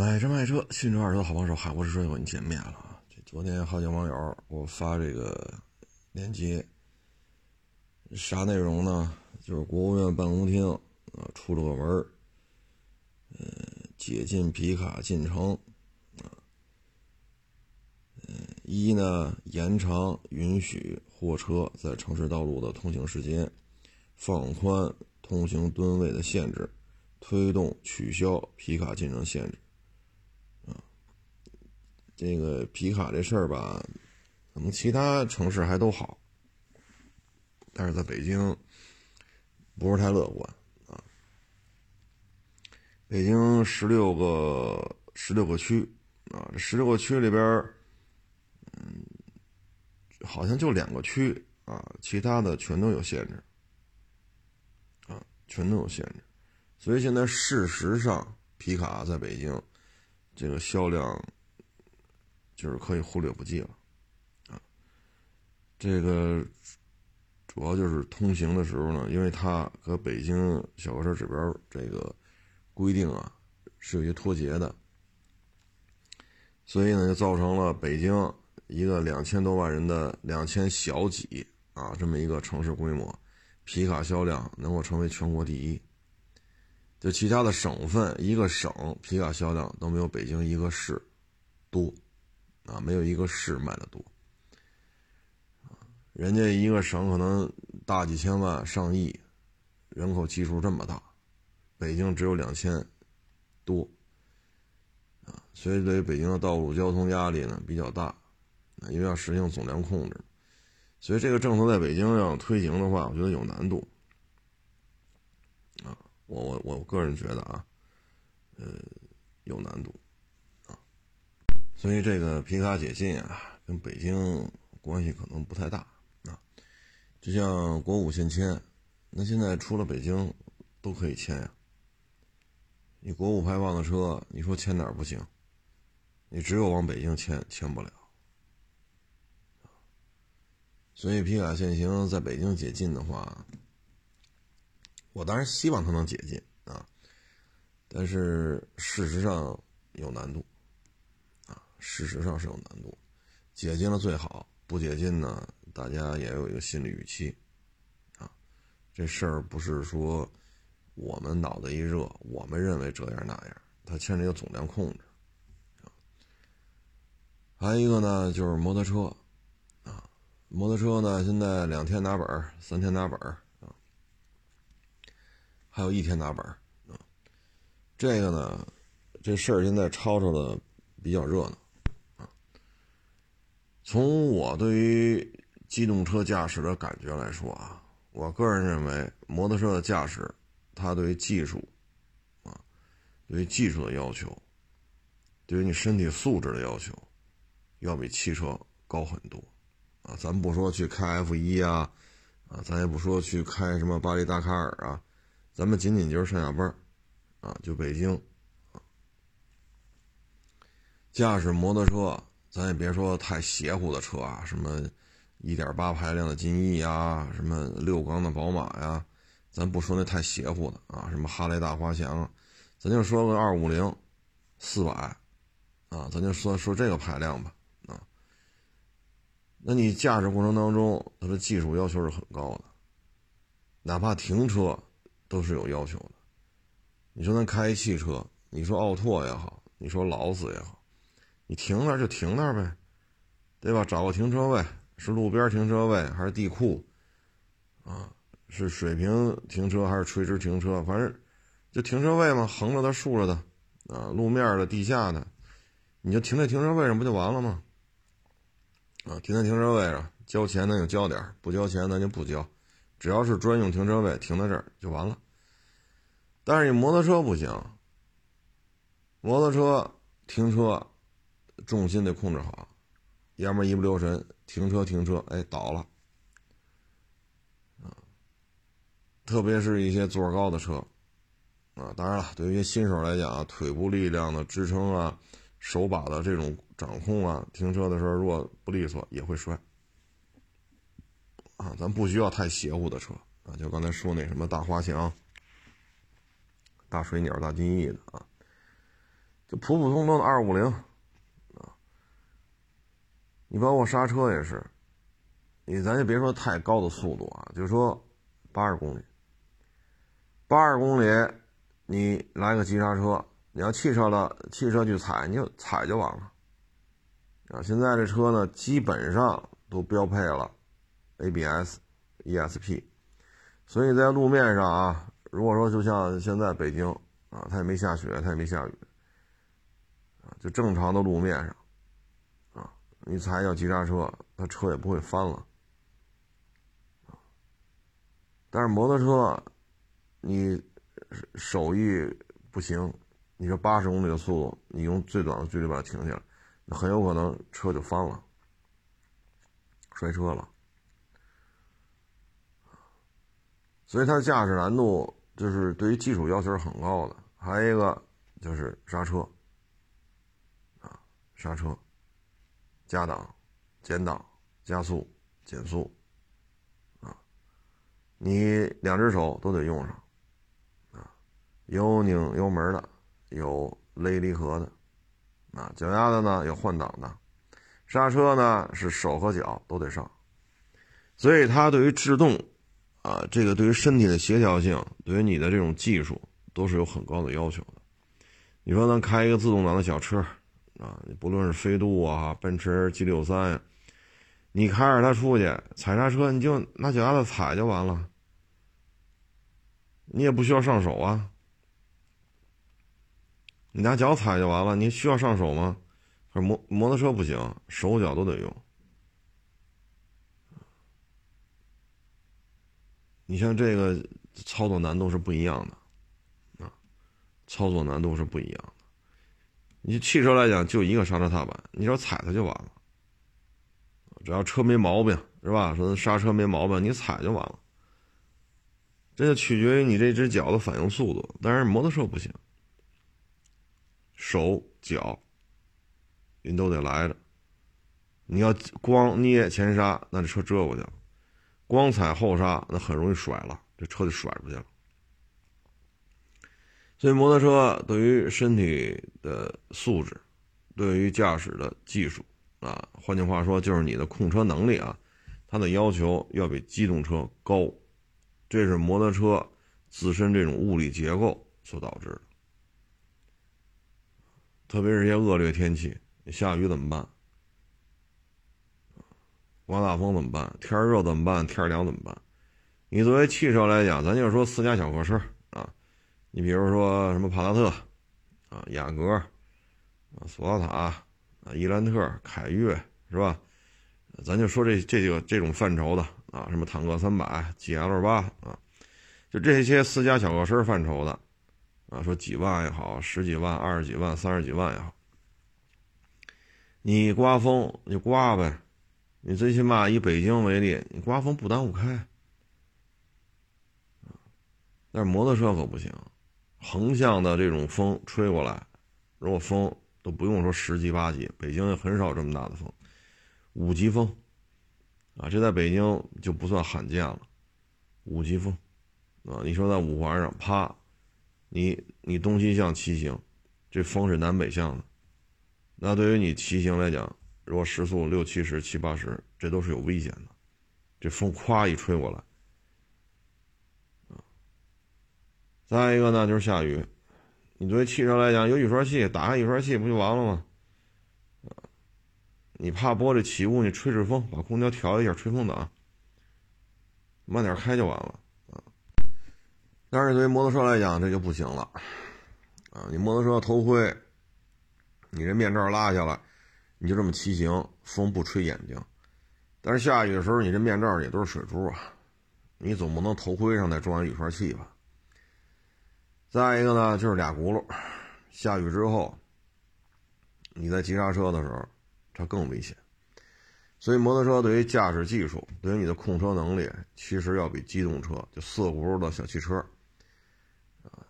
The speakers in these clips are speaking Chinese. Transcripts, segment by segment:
买车卖车，新车二手车好帮手，海博士又跟你见面了啊！这昨天好几个网友给我发这个链接，啥内容呢？就是国务院办公厅啊出了个文儿，呃，解禁皮卡进城啊，嗯，一呢延长允许货车在城市道路的通行时间，放宽通行吨位的限制，推动取消皮卡进城限制。这个皮卡这事儿吧，可能其他城市还都好，但是在北京不是太乐观啊。北京十六个十六个区啊，这十六个区里边，嗯，好像就两个区啊，其他的全都有限制啊，全都有限制。所以现在事实上，皮卡在北京这个销量。就是可以忽略不计了，啊，这个主要就是通行的时候呢，因为它和北京小客车指标这个规定啊是有些脱节的，所以呢就造成了北京一个两千多万人的两千小几啊这么一个城市规模，皮卡销量能够成为全国第一，就其他的省份一个省皮卡销量都没有北京一个市多。啊，没有一个市卖的多，人家一个省可能大几千万、上亿，人口基数这么大，北京只有两千多，啊，所以对于北京的道路交通压力呢比较大，因为要实行总量控制，所以这个政策在北京要推行的话，我觉得有难度，啊，我我我个人觉得啊，呃，有难度。所以这个皮卡解禁啊，跟北京关系可能不太大啊。就像国五限迁，那现在除了北京都可以迁呀。你国五排放的车，你说迁哪儿不行？你只有往北京迁，迁不了。所以皮卡限行在北京解禁的话，我当然希望它能解禁啊，但是事实上有难度。事实上是有难度，解禁了最好，不解禁呢，大家也有一个心理预期，啊，这事儿不是说我们脑子一热，我们认为这样那样，它牵扯一个总量控制，啊，还有一个呢就是摩托车，啊，摩托车呢现在两天拿本儿三天拿本啊，还有一天拿本啊，这个呢，这事儿现在吵吵的比较热闹。从我对于机动车驾驶的感觉来说啊，我个人认为摩托车的驾驶，它对于技术，啊，对于技术的要求，对于你身体素质的要求，要比汽车高很多，啊，咱不说去开 F 一啊，啊，咱也不说去开什么巴黎达喀尔啊，咱们仅仅就是上下班啊，就北京，啊，驾驶摩托车。咱也别说太邪乎的车啊，什么一点八排量的金翼啊，什么六缸的宝马呀，咱不说那太邪乎的啊，什么哈雷大滑翔，咱就说个二五零，四百，啊，咱就说说这个排量吧，啊，那你驾驶过程当中，它的技术要求是很高的，哪怕停车都是有要求的。你说咱开汽车，你说奥拓也好，你说劳斯也好。你停那儿就停那儿呗，对吧？找个停车位，是路边停车位还是地库？啊，是水平停车还是垂直停车？反正就停车位嘛，横着的、竖着的，啊，路面的、地下的，你就停在停车位上不就完了吗？啊，停在停车位上，交钱那就交点不交钱咱就不交，只要是专用停车位，停在这儿就完了。但是你摩托车不行，摩托车停车。重心得控制好，要么一不留神停车停车，哎倒了，特别是一些座高的车，啊，当然了，对于新手来讲啊，腿部力量的支撑啊，手把的这种掌控啊，停车的时候如果不利索也会摔，啊，咱不需要太邪乎的车啊，就刚才说那什么大花翔、大水鸟、大金翼的啊。就普普通通的二五零。你包括刹车也是，你咱就别说太高的速度啊，就说八十公里，八十公里你来个急刹车，你要汽车了，汽车去踩你就踩就完了啊。现在这车呢，基本上都标配了 ABS、ESP，所以在路面上啊，如果说就像现在北京啊，它也没下雪，它也没下雨。就正常的路面上，你踩脚急刹车，它车也不会翻了。但是摩托车，你手艺不行，你说八十公里的速度，你用最短的距离把它停下来，很有可能车就翻了，摔车了。所以它的驾驶难度就是对于技术要求是很高的。还有一个就是刹车。啊刹车、加档、减档、加速、减速，啊，你两只手都得用上，啊，有拧油门的，有勒离合的，啊，脚丫子呢有换挡的，刹车呢是手和脚都得上，所以它对于制动，啊，这个对于身体的协调性，对于你的这种技术都是有很高的要求的。你说咱开一个自动挡的小车。啊，你不论是飞度啊、奔驰 G 六三，你开着它出去踩刹车，你就拿脚丫子踩就完了，你也不需要上手啊，你拿脚踩就完了，你需要上手吗？可摩摩托车不行，手脚都得用。你像这个操作难度是不一样的，啊，操作难度是不一样。你汽车来讲，就一个刹车踏板，你只要踩它就完了。只要车没毛病，是吧？说刹车没毛病，你踩就完了。这就取决于你这只脚的反应速度。但是摩托车不行，手脚您都得来着。你要光捏前刹，那这车折过去了；光踩后刹，那很容易甩了，这车就甩出去了。所以，摩托车对于身体的素质，对于驾驶的技术啊，换句话说，就是你的控车能力啊，它的要求要比机动车高，这是摩托车自身这种物理结构所导致的。特别是一些恶劣天气，下雨怎么办？刮大风怎么办？天热怎么办？天凉怎么办？你作为汽车来讲，咱就说私家小客车。你比如说什么帕萨特，啊，雅阁，啊，索纳塔，啊，伊兰特，凯越，是吧？咱就说这这个这种范畴的啊，什么坦克三百、GL 八啊，就这些私家小客车范畴的，啊，说几万也好，十几万、二十几万、三十几万也好，你刮风你刮呗，你最起码以北京为例，你刮风不耽误开，但是摩托车可不行。横向的这种风吹过来，如果风都不用说十级八级，北京很少这么大的风，五级风，啊，这在北京就不算罕见了，五级风，啊，你说在五环上，啪，你你东西向骑行，这风是南北向的，那对于你骑行来讲，如果时速六七十、七八十，这都是有危险的，这风咵一吹过来。再一个呢，就是下雨。你作为汽车来讲，有雨刷器，打开雨刷器不就完了吗？你怕玻璃起雾，你吹吹风，把空调调一下，吹风挡，慢点开就完了啊。但是对于摩托车来讲，这就不行了啊！你摩托车头盔，你这面罩拉下来，你就这么骑行，风不吹眼睛。但是下雨的时候，你这面罩也都是水珠啊，你总不能头盔上再装雨刷器吧？再一个呢，就是俩轱辘，下雨之后，你在急刹车的时候，它更危险。所以，摩托车对于驾驶技术，对于你的控车能力，其实要比机动车就四轱辘的小汽车，啊，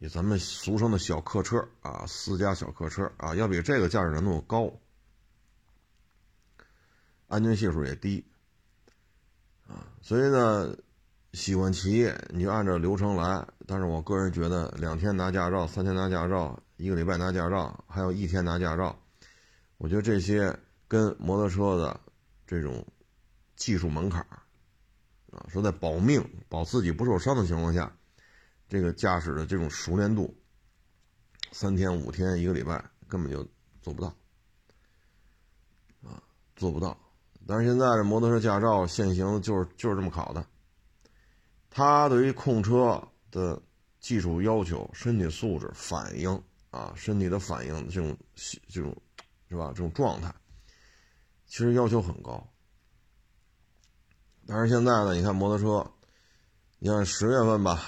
以咱们俗称的小客车啊，私家小客车啊，要比这个驾驶难度高，安全系数也低，啊，所以呢。喜欢骑，你就按照流程来。但是我个人觉得，两天拿驾照，三天拿驾照一个礼拜拿驾照，还有一天拿驾照。我觉得这些跟摩托车的这种技术门槛儿啊，说在保命、保自己不受伤的情况下，这个驾驶的这种熟练度，三天、五天、一个礼拜根本就做不到啊，做不到。但是现在这摩托车驾照现行就是就是这么考的，他对于控车的技术要求、身体素质、反应啊，身体的反应这种这种是吧？这种状态其实要求很高。但是现在呢，你看摩托车，你看十月份吧，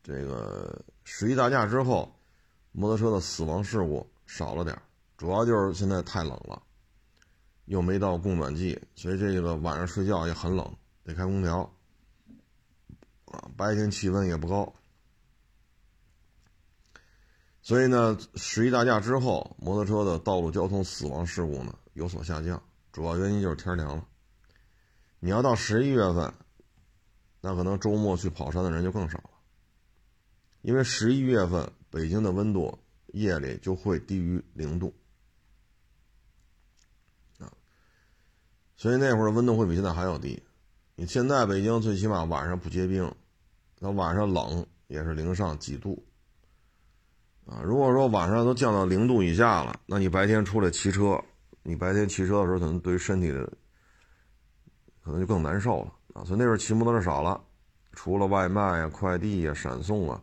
这个十一大假之后，摩托车的死亡事故少了点主要就是现在太冷了。又没到供暖季，所以这个晚上睡觉也很冷，得开空调。啊，白天气温也不高，所以呢，十一大假之后，摩托车的道路交通死亡事故呢有所下降，主要原因就是天凉了。你要到十一月份，那可能周末去跑山的人就更少了，因为十一月份北京的温度夜里就会低于零度。所以那会儿温度会比现在还要低。你现在北京最起码晚上不结冰，那晚上冷也是零上几度啊。如果说晚上都降到零度以下了，那你白天出来骑车，你白天骑车的时候可能对于身体的可能就更难受了啊。所以那时候骑摩托车少了，除了外卖呀、快递呀、闪送啊，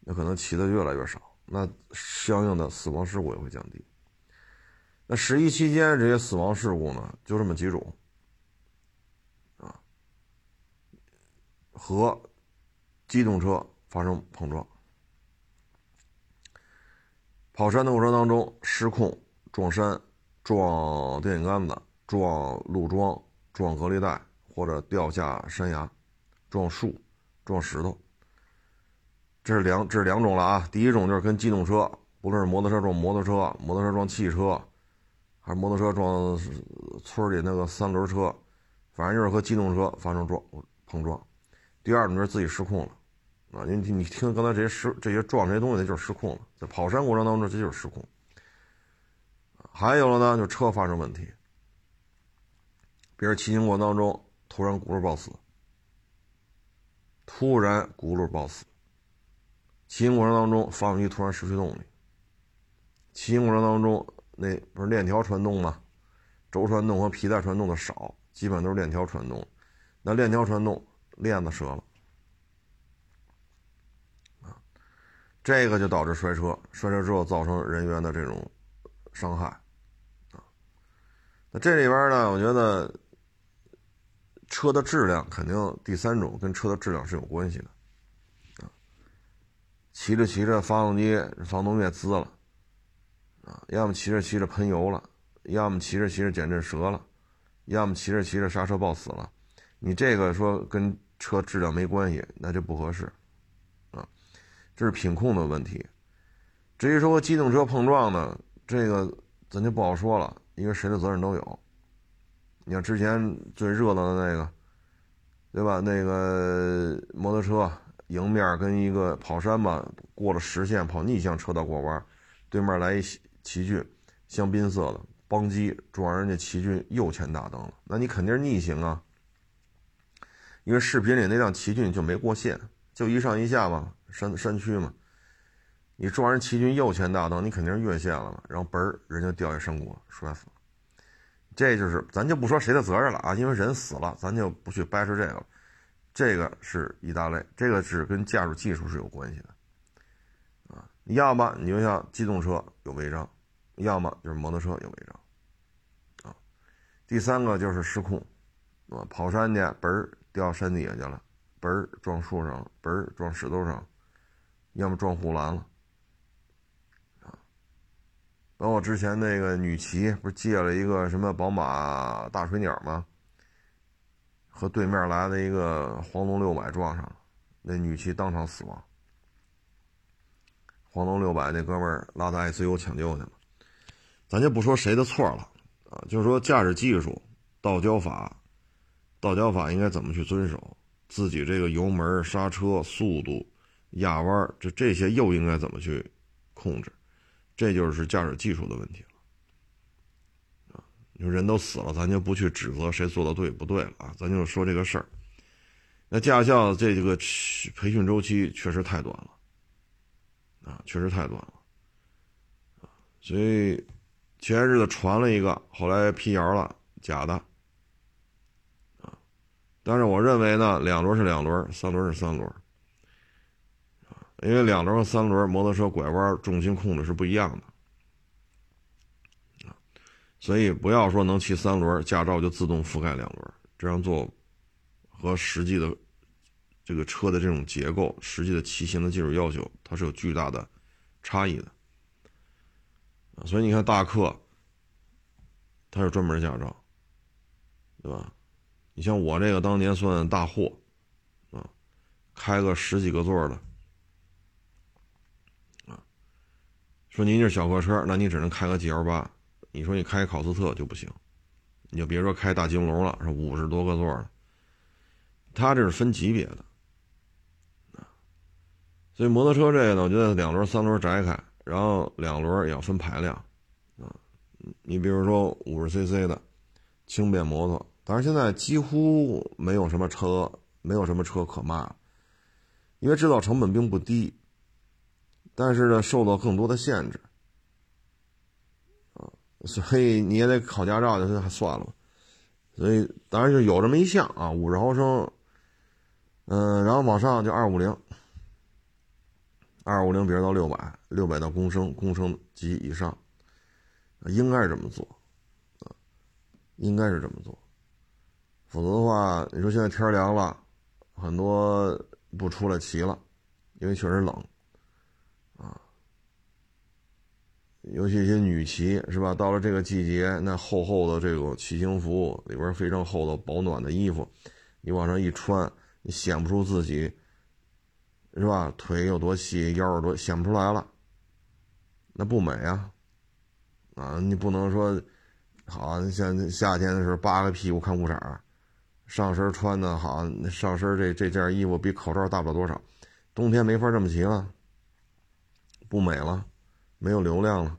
那可能骑的越来越少，那相应的死亡事故也会降低。那十一期间这些死亡事故呢，就这么几种，和机动车发生碰撞，跑山的过程当中失控撞山、撞电线杆子、撞路桩、撞隔离带，或者掉下山崖、撞树、撞石头，这是两这是两种了啊。第一种就是跟机动车，不论是摩托车撞摩托车，摩托车撞汽车。还是摩托车撞村里那个三轮车，反正就是和机动车发生撞碰撞。第二种就是自己失控了，啊，你你听刚才这些失这些撞这些东西，那就是失控了。在跑山过程当中，这就是失控。还有了呢，就车发生问题，比如骑行过程当中突然轱辘抱死，突然轱辘抱死，骑行过程当中发动机突然失去动力，骑行过程当中。那不是链条传动吗？轴传动和皮带传动的少，基本都是链条传动。那链条传动，链子折了，啊，这个就导致摔车，摔车之后造成人员的这种伤害，啊，那这里边呢，我觉得车的质量肯定第三种跟车的质量是有关系的，啊，骑着骑着发动机防冻液滋了。啊，要么骑着骑着喷油了，要么骑着骑着减震折了，要么骑着骑着刹车抱死了。你这个说跟车质量没关系，那就不合适，啊，这是品控的问题。至于说机动车碰撞呢，这个咱就不好说了，因为谁的责任都有。你看之前最热闹的那个，对吧？那个摩托车迎面跟一个跑山嘛，过了实线跑逆向车道过弯，对面来一。奇骏，香槟色的，邦机撞人家奇骏右前大灯了，那你肯定是逆行啊。因为视频里那辆奇骏就没过线，就一上一下嘛，山山区嘛。你撞人奇骏右前大灯，你肯定是越线了嘛，然后嘣儿，人就掉下山谷，摔死了。这就是咱就不说谁的责任了啊，因为人死了，咱就不去掰扯这个了。这个是一大类，这个是跟驾驶技术是有关系的啊。要么你就像机动车有违章。要么就是摩托车有违章，啊，第三个就是失控，啊，跑山去，嘣儿掉山底下去了，嘣儿撞树上了，嘣儿撞石头上，要么撞护栏了，啊，包括之前那个女骑不是借了一个什么宝马大水鸟吗？和对面来的一个黄龙六百撞上了，那女骑当场死亡，黄龙六百那哥们儿拉到 ICU 抢救去了。咱就不说谁的错了，啊，就是说驾驶技术、道交法、道交法应该怎么去遵守，自己这个油门、刹车、速度、压弯，这这些又应该怎么去控制？这就是驾驶技术的问题了。啊，你说人都死了，咱就不去指责谁做的对不对了啊，咱就说这个事儿。那驾校这个培训周期确实太短了，啊，确实太短了，所以前些日子传了一个，后来辟谣了，假的，但是我认为呢，两轮是两轮，三轮是三轮，啊，因为两轮和三轮摩托车拐弯重心控制是不一样的，啊，所以不要说能骑三轮，驾照就自动覆盖两轮，这样做。和实际的这个车的这种结构、实际的骑行的技术要求，它是有巨大的差异的所以你看大客，它是专门驾照，对吧？你像我这个当年算大货啊，开个十几个座的啊。说您是小客车，那你只能开个 G L 八。你说你开考斯特就不行，你就别说开大金龙了，是五十多个座的。它这是分级别的，啊所以摩托车这个呢，我觉得两轮、三轮摘开，然后两轮也要分排量，啊，你比如说五十 cc 的轻便摩托，当然现在几乎没有什么车，没有什么车可卖，因为制造成本并不低，但是呢，受到更多的限制，啊，所以你也得考驾照，就算了，所以当然就有这么一项啊，五十毫升。嗯，然后往上就二五零，二五零别到六百，六百到公升，公升级以上，应该是这么做，啊，应该是这么做，否则的话，你说现在天凉了，很多不出来骑了，因为确实冷，啊，尤其一些女骑是吧？到了这个季节，那厚厚的这种骑行服里边非常厚的保暖的衣服，你往上一穿。你显不出自己，是吧？腿有多细，腰有多显不出来了，那不美啊！啊，你不能说，好像夏天的时候扒个屁股看裤衩上身穿的好，上身这这件衣服比口罩大不了多少，冬天没法这么骑了，不美了，没有流量了，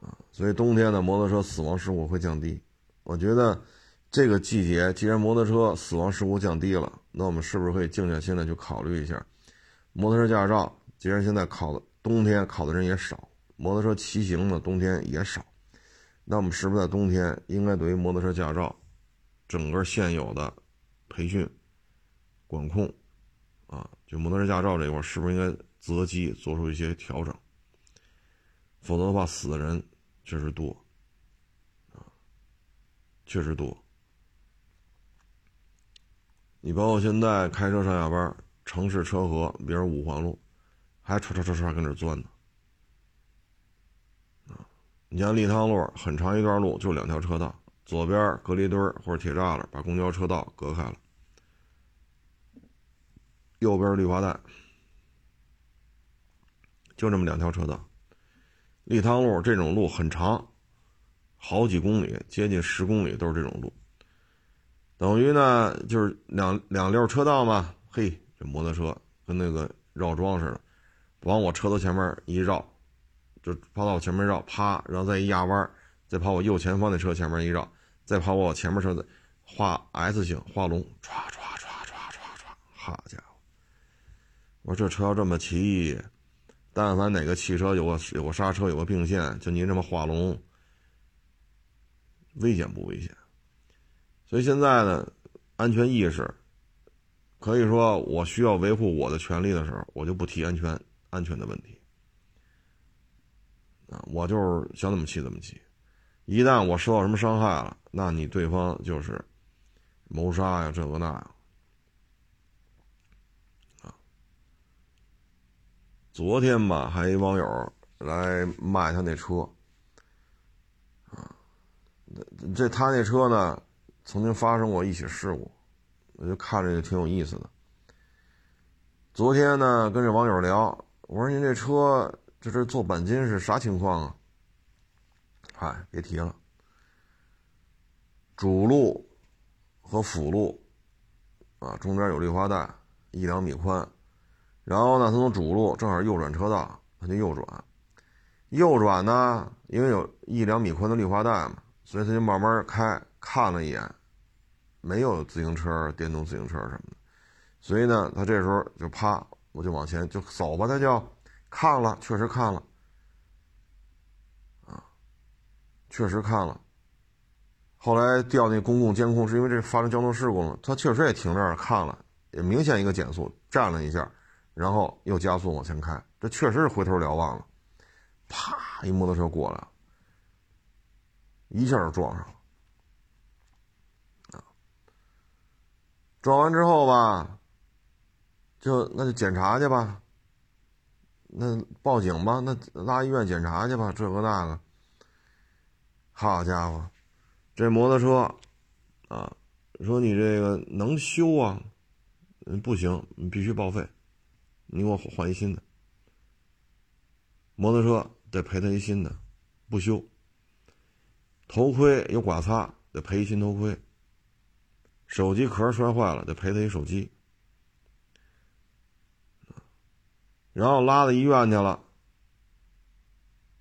啊，所以冬天的摩托车死亡事故会降低，我觉得。这个季节，既然摩托车死亡事故降低了，那我们是不是可以静下心来去考虑一下，摩托车驾照？既然现在考的冬天考的人也少，摩托车骑行的冬天也少，那我们是不是在冬天应该对于摩托车驾照整个现有的培训管控啊，就摩托车驾照这一块，是不是应该择机做出一些调整？否则的话，死的人确实多啊，确实多。你包括现在开车上下班，城市车河，比如五环路，还唰唰唰唰跟这钻呢。啊，你像立汤路，很长一段路就两条车道，左边隔离墩或者铁栅栏把公交车道隔开了，右边绿化带，就这么两条车道。立汤路这种路很长，好几公里，接近十公里都是这种路。等于呢，就是两两溜车道嘛。嘿，这摩托车跟那个绕桩似的，往我车头前面一绕，就跑到我前面绕，啪，然后再一压弯，再跑我右前方那车前面一绕，再跑我前面车子画 S 型画龙，唰唰唰唰唰唰，好家伙！我说这车要这么骑，但凡哪个汽车有个有个刹车有个并线，就您这么画龙，危险不危险？所以现在呢，安全意识可以说，我需要维护我的权利的时候，我就不提安全安全的问题啊，我就是想怎么骑怎么骑。一旦我受到什么伤害了，那你对方就是谋杀呀，这个那呀啊。昨天吧，还一网友来卖他那车啊，这他那车呢？曾经发生过一起事故，我就看着就挺有意思的。昨天呢，跟这网友聊，我说：“您这车这这做钣金是啥情况啊？”嗨，别提了，主路和辅路啊，中间有绿化带，一两米宽。然后呢，他从主路正好右转车道，他就右转，右转呢，因为有一两米宽的绿化带嘛，所以他就慢慢开，看了一眼，没有自行车、电动自行车什么的，所以呢，他这时候就啪，我就往前就走吧，他就看了，确实看了，啊，确实看了。后来调那公共监控，是因为这发生交通事故了，他确实也停这儿看了，也明显一个减速，站了一下，然后又加速往前开，这确实是回头瞭望了，啪，一摩托车过来，一下就撞上了，撞完之后吧，就那就检查去吧，那报警吧，那拉医院检查去吧，这个那个，好家伙！这摩托车，啊，说你这个能修啊？不行，你必须报废，你给我换一新的。摩托车得赔他一新的，不修。头盔有刮擦，得赔一新头盔。手机壳摔坏了，得赔他一手机。然后拉到医院去了，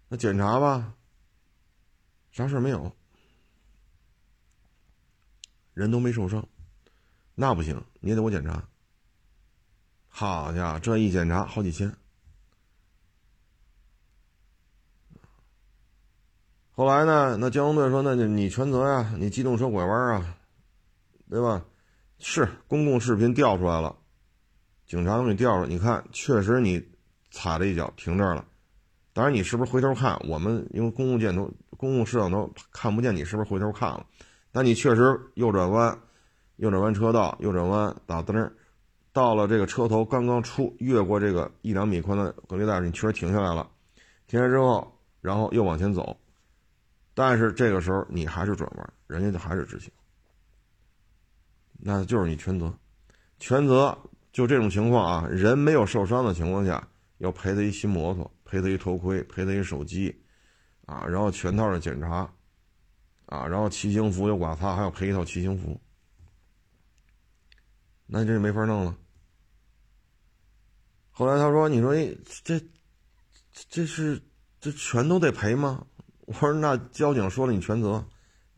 那检查吧，啥事没有。人都没受伤，那不行，你也得我检查。好家伙，这一检查好几千。后来呢，那交通队说：“那就你全责呀，你机动车拐弯啊，对吧？”是公共视频调出来了，警察给你调了。你看，确实你踩了一脚，停这儿了。当然，你是不是回头看？我们因为公共镜头、公共摄像头看不见你是不是回头看了。那你确实右转弯，右转弯车道，右转弯打灯，到了这个车头刚刚出越过这个一两米宽的隔离带，你确实停下来了。停下之后，然后又往前走，但是这个时候你还是转弯，人家就还是直行，那就是你全责，全责就这种情况啊，人没有受伤的情况下，要赔他一新摩托，赔他一头盔，赔他一手机，啊，然后全套的检查。啊，然后骑行服又刮擦，还要赔一套骑行服，那这就没法弄了。后来他说：“你说，这这是这全都得赔吗？”我说：“那交警说了，你全责。”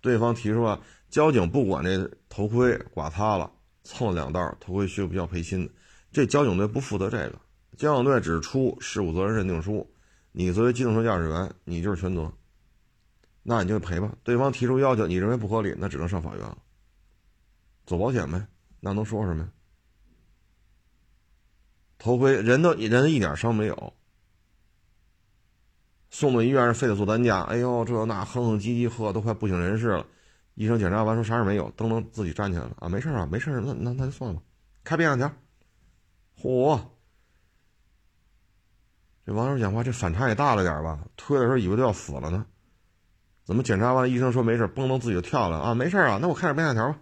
对方提出了，交警不管这头盔刮擦了，蹭了两道，头盔需不需要赔新的？这交警队不负责这个，交警队只出事故责任认定书，你作为机动车驾驶员，你就是全责。那你就赔吧。对方提出要求，你认为不合理，那只能上法院了。走保险呗，那能说什么呀？头盔人都人一点伤没有，送到医院是非得做担架。哎呦，这那哼哼唧唧，喝都快不省人事了。医生检查完说啥事没有，噔噔自己站起来了啊，没事啊，没事那那那就算了，开变相条。嚯！这网友讲话这反差也大了点吧？推的时候以为都要死了呢。怎么检查完？医生说没事，蹦蹦自己就跳了啊！没事啊，那我开点变压条吧。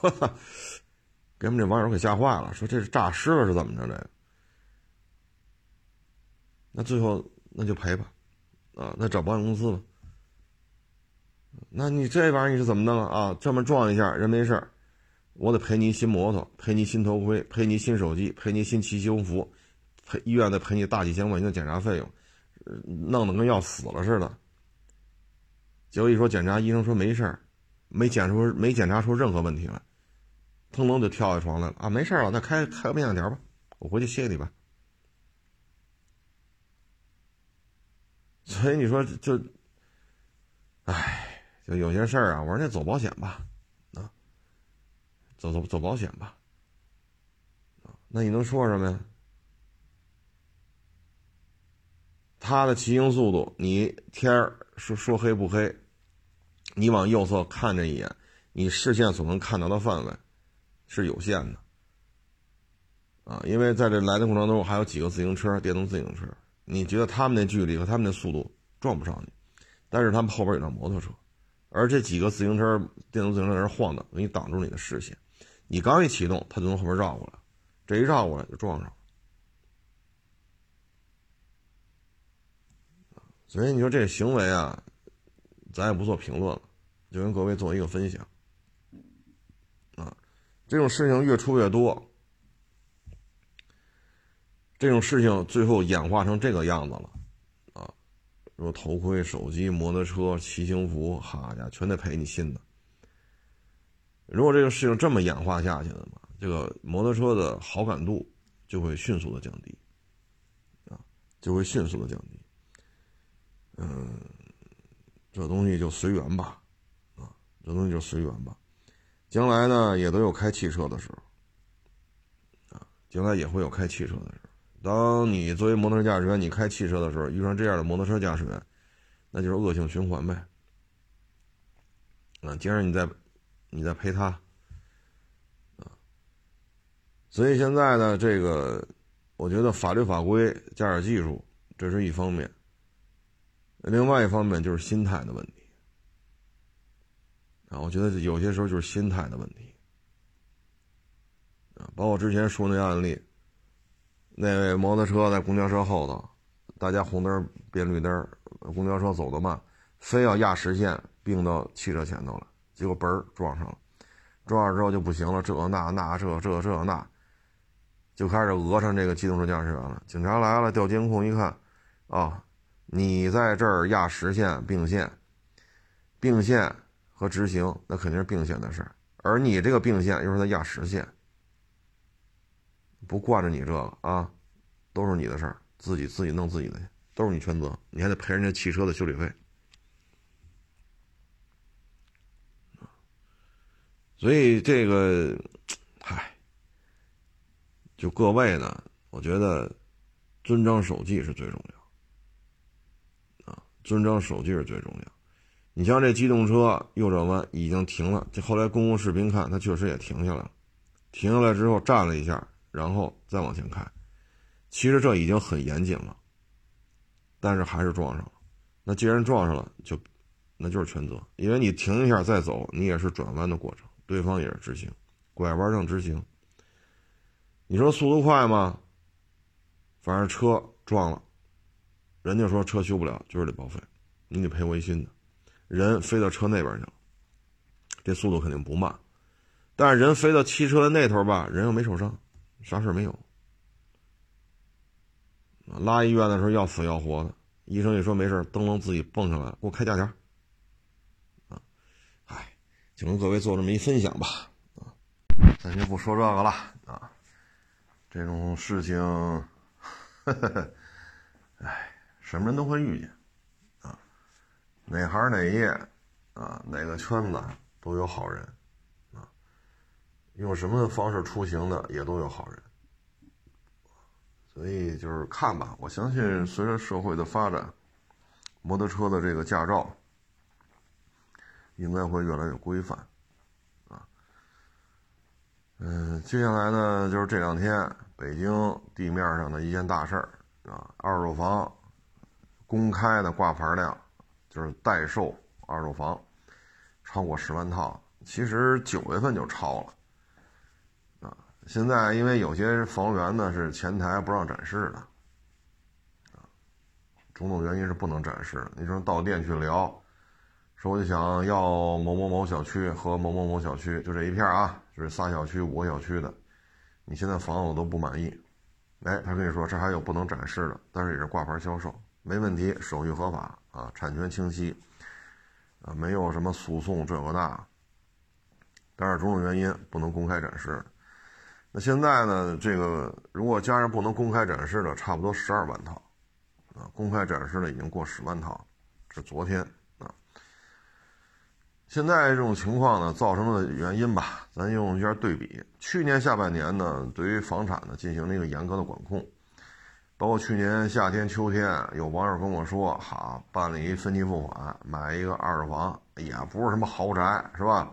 哈哈，给我们这网友给吓坏了，说这是诈尸了是怎么着？这个，那最后那就赔吧，啊，那找保险公司吧。那你这玩意儿你是怎么弄啊？这么撞一下人没事我得赔你新摩托，赔你新头盔，赔你新手机，赔你新骑行服，赔医院得赔你大几千块钱的检查费用。弄得跟要死了似的，结果一说检查，医生说没事儿，没检出没检查出任何问题来，腾腾就跳下床来了啊，没事了，那开开个面条吧，我回去歇你吧。所以你说就，唉，就有些事儿啊，我说那走保险吧，走走走保险吧，那你能说什么呀？他的骑行速度，你天儿说说黑不黑，你往右侧看这一眼，你视线所能看到的范围是有限的。啊，因为在这来的过程中还有几个自行车、电动自行车，你觉得他们那距离和他们那速度撞不上你，但是他们后边有辆摩托车，而这几个自行车、电动自行车在那晃荡，给你挡住你的视线，你刚一启动，他就从后边绕过来，这一绕过来就撞上了。所以你说这行为啊，咱也不做评论了，就跟各位做一个分享。啊，这种事情越出越多，这种事情最后演化成这个样子了，啊，说头盔、手机、摩托车、骑行服，好家伙，全得赔你新的。如果这个事情这么演化下去的嘛，这个摩托车的好感度就会迅速的降低，啊，就会迅速的降低。嗯，这东西就随缘吧，啊，这东西就随缘吧。将来呢，也都有开汽车的时候，啊，将来也会有开汽车的时候。当你作为摩托车驾驶员，你开汽车的时候，遇上这样的摩托车驾驶员，那就是恶性循环呗。啊，既然你在。你在陪他，啊，所以现在呢，这个我觉得法律法规加点技术，这是一方面；另外一方面就是心态的问题，啊，我觉得有些时候就是心态的问题，啊，包括之前说那案例，那位摩托车在公交车后头，大家红灯变绿灯，公交车走得慢，非要压实线并到汽车前头了。结果嘣儿撞上了，撞上之后就不行了，这那那这这这那，就开始讹上这个机动车驾驶员了。警察来了，调监控一看，啊，你在这儿压实线并线，并线和直行那肯定是并线的事儿，而你这个并线又是在压实线，不惯着你这个啊，都是你的事儿，自己自己弄自己的去，都是你全责，你还得赔人家汽车的修理费。所以这个，嗨，就各位呢，我觉得遵章守纪是最重要，啊，遵章守纪是最重要。你像这机动车右转弯已经停了，这后来公共视频看，它确实也停下来了。停下来之后站了一下，然后再往前开，其实这已经很严谨了，但是还是撞上了。那既然撞上了，就那就是全责，因为你停一下再走，你也是转弯的过程。对方也是直行，拐弯正直行。你说速度快吗？反正车撞了，人家说车修不了，就是得报废，你得赔违心的。人飞到车那边去了，这速度肯定不慢。但是人飞到汽车的那头吧，人又没受伤，啥事没有。拉医院的时候要死要活的，医生一说没事，噔噔自己蹦上来，给我开价钱。就跟各位做这么一分享吧，啊，咱就不说这个了。啊，这种事情，哎，什么人都会遇见，啊，哪行哪业，啊，哪个圈子都有好人，啊，用什么方式出行的也都有好人，所以就是看吧，我相信随着社会的发展，摩托车的这个驾照。应该会越来越规范，啊，嗯，接下来呢，就是这两天北京地面上的一件大事儿啊，二手房公开的挂牌量就是代售二手房超过十万套，其实九月份就超了，啊，现在因为有些房源呢是前台不让展示的，啊，种种原因是不能展示，你说到店去聊。说我就想要某某某小区和某某某小区，就这一片啊，就是仨小区五个小区的。你现在房子我都不满意，哎，他跟你说这还有不能展示的，但是也是挂牌销售，没问题，手续合法啊，产权清晰，啊，没有什么诉讼这个那，但是种种原因不能公开展示。那现在呢，这个如果加上不能公开展示的，差不多十二万套，啊，公开展示的已经过十万套，是昨天。现在这种情况呢，造成的原因吧，咱用一下对比。去年下半年呢，对于房产呢进行了一个严格的管控，包括去年夏天、秋天，有网友跟我说，哈，办了一分期付款买一个二手房，也不是什么豪宅，是吧？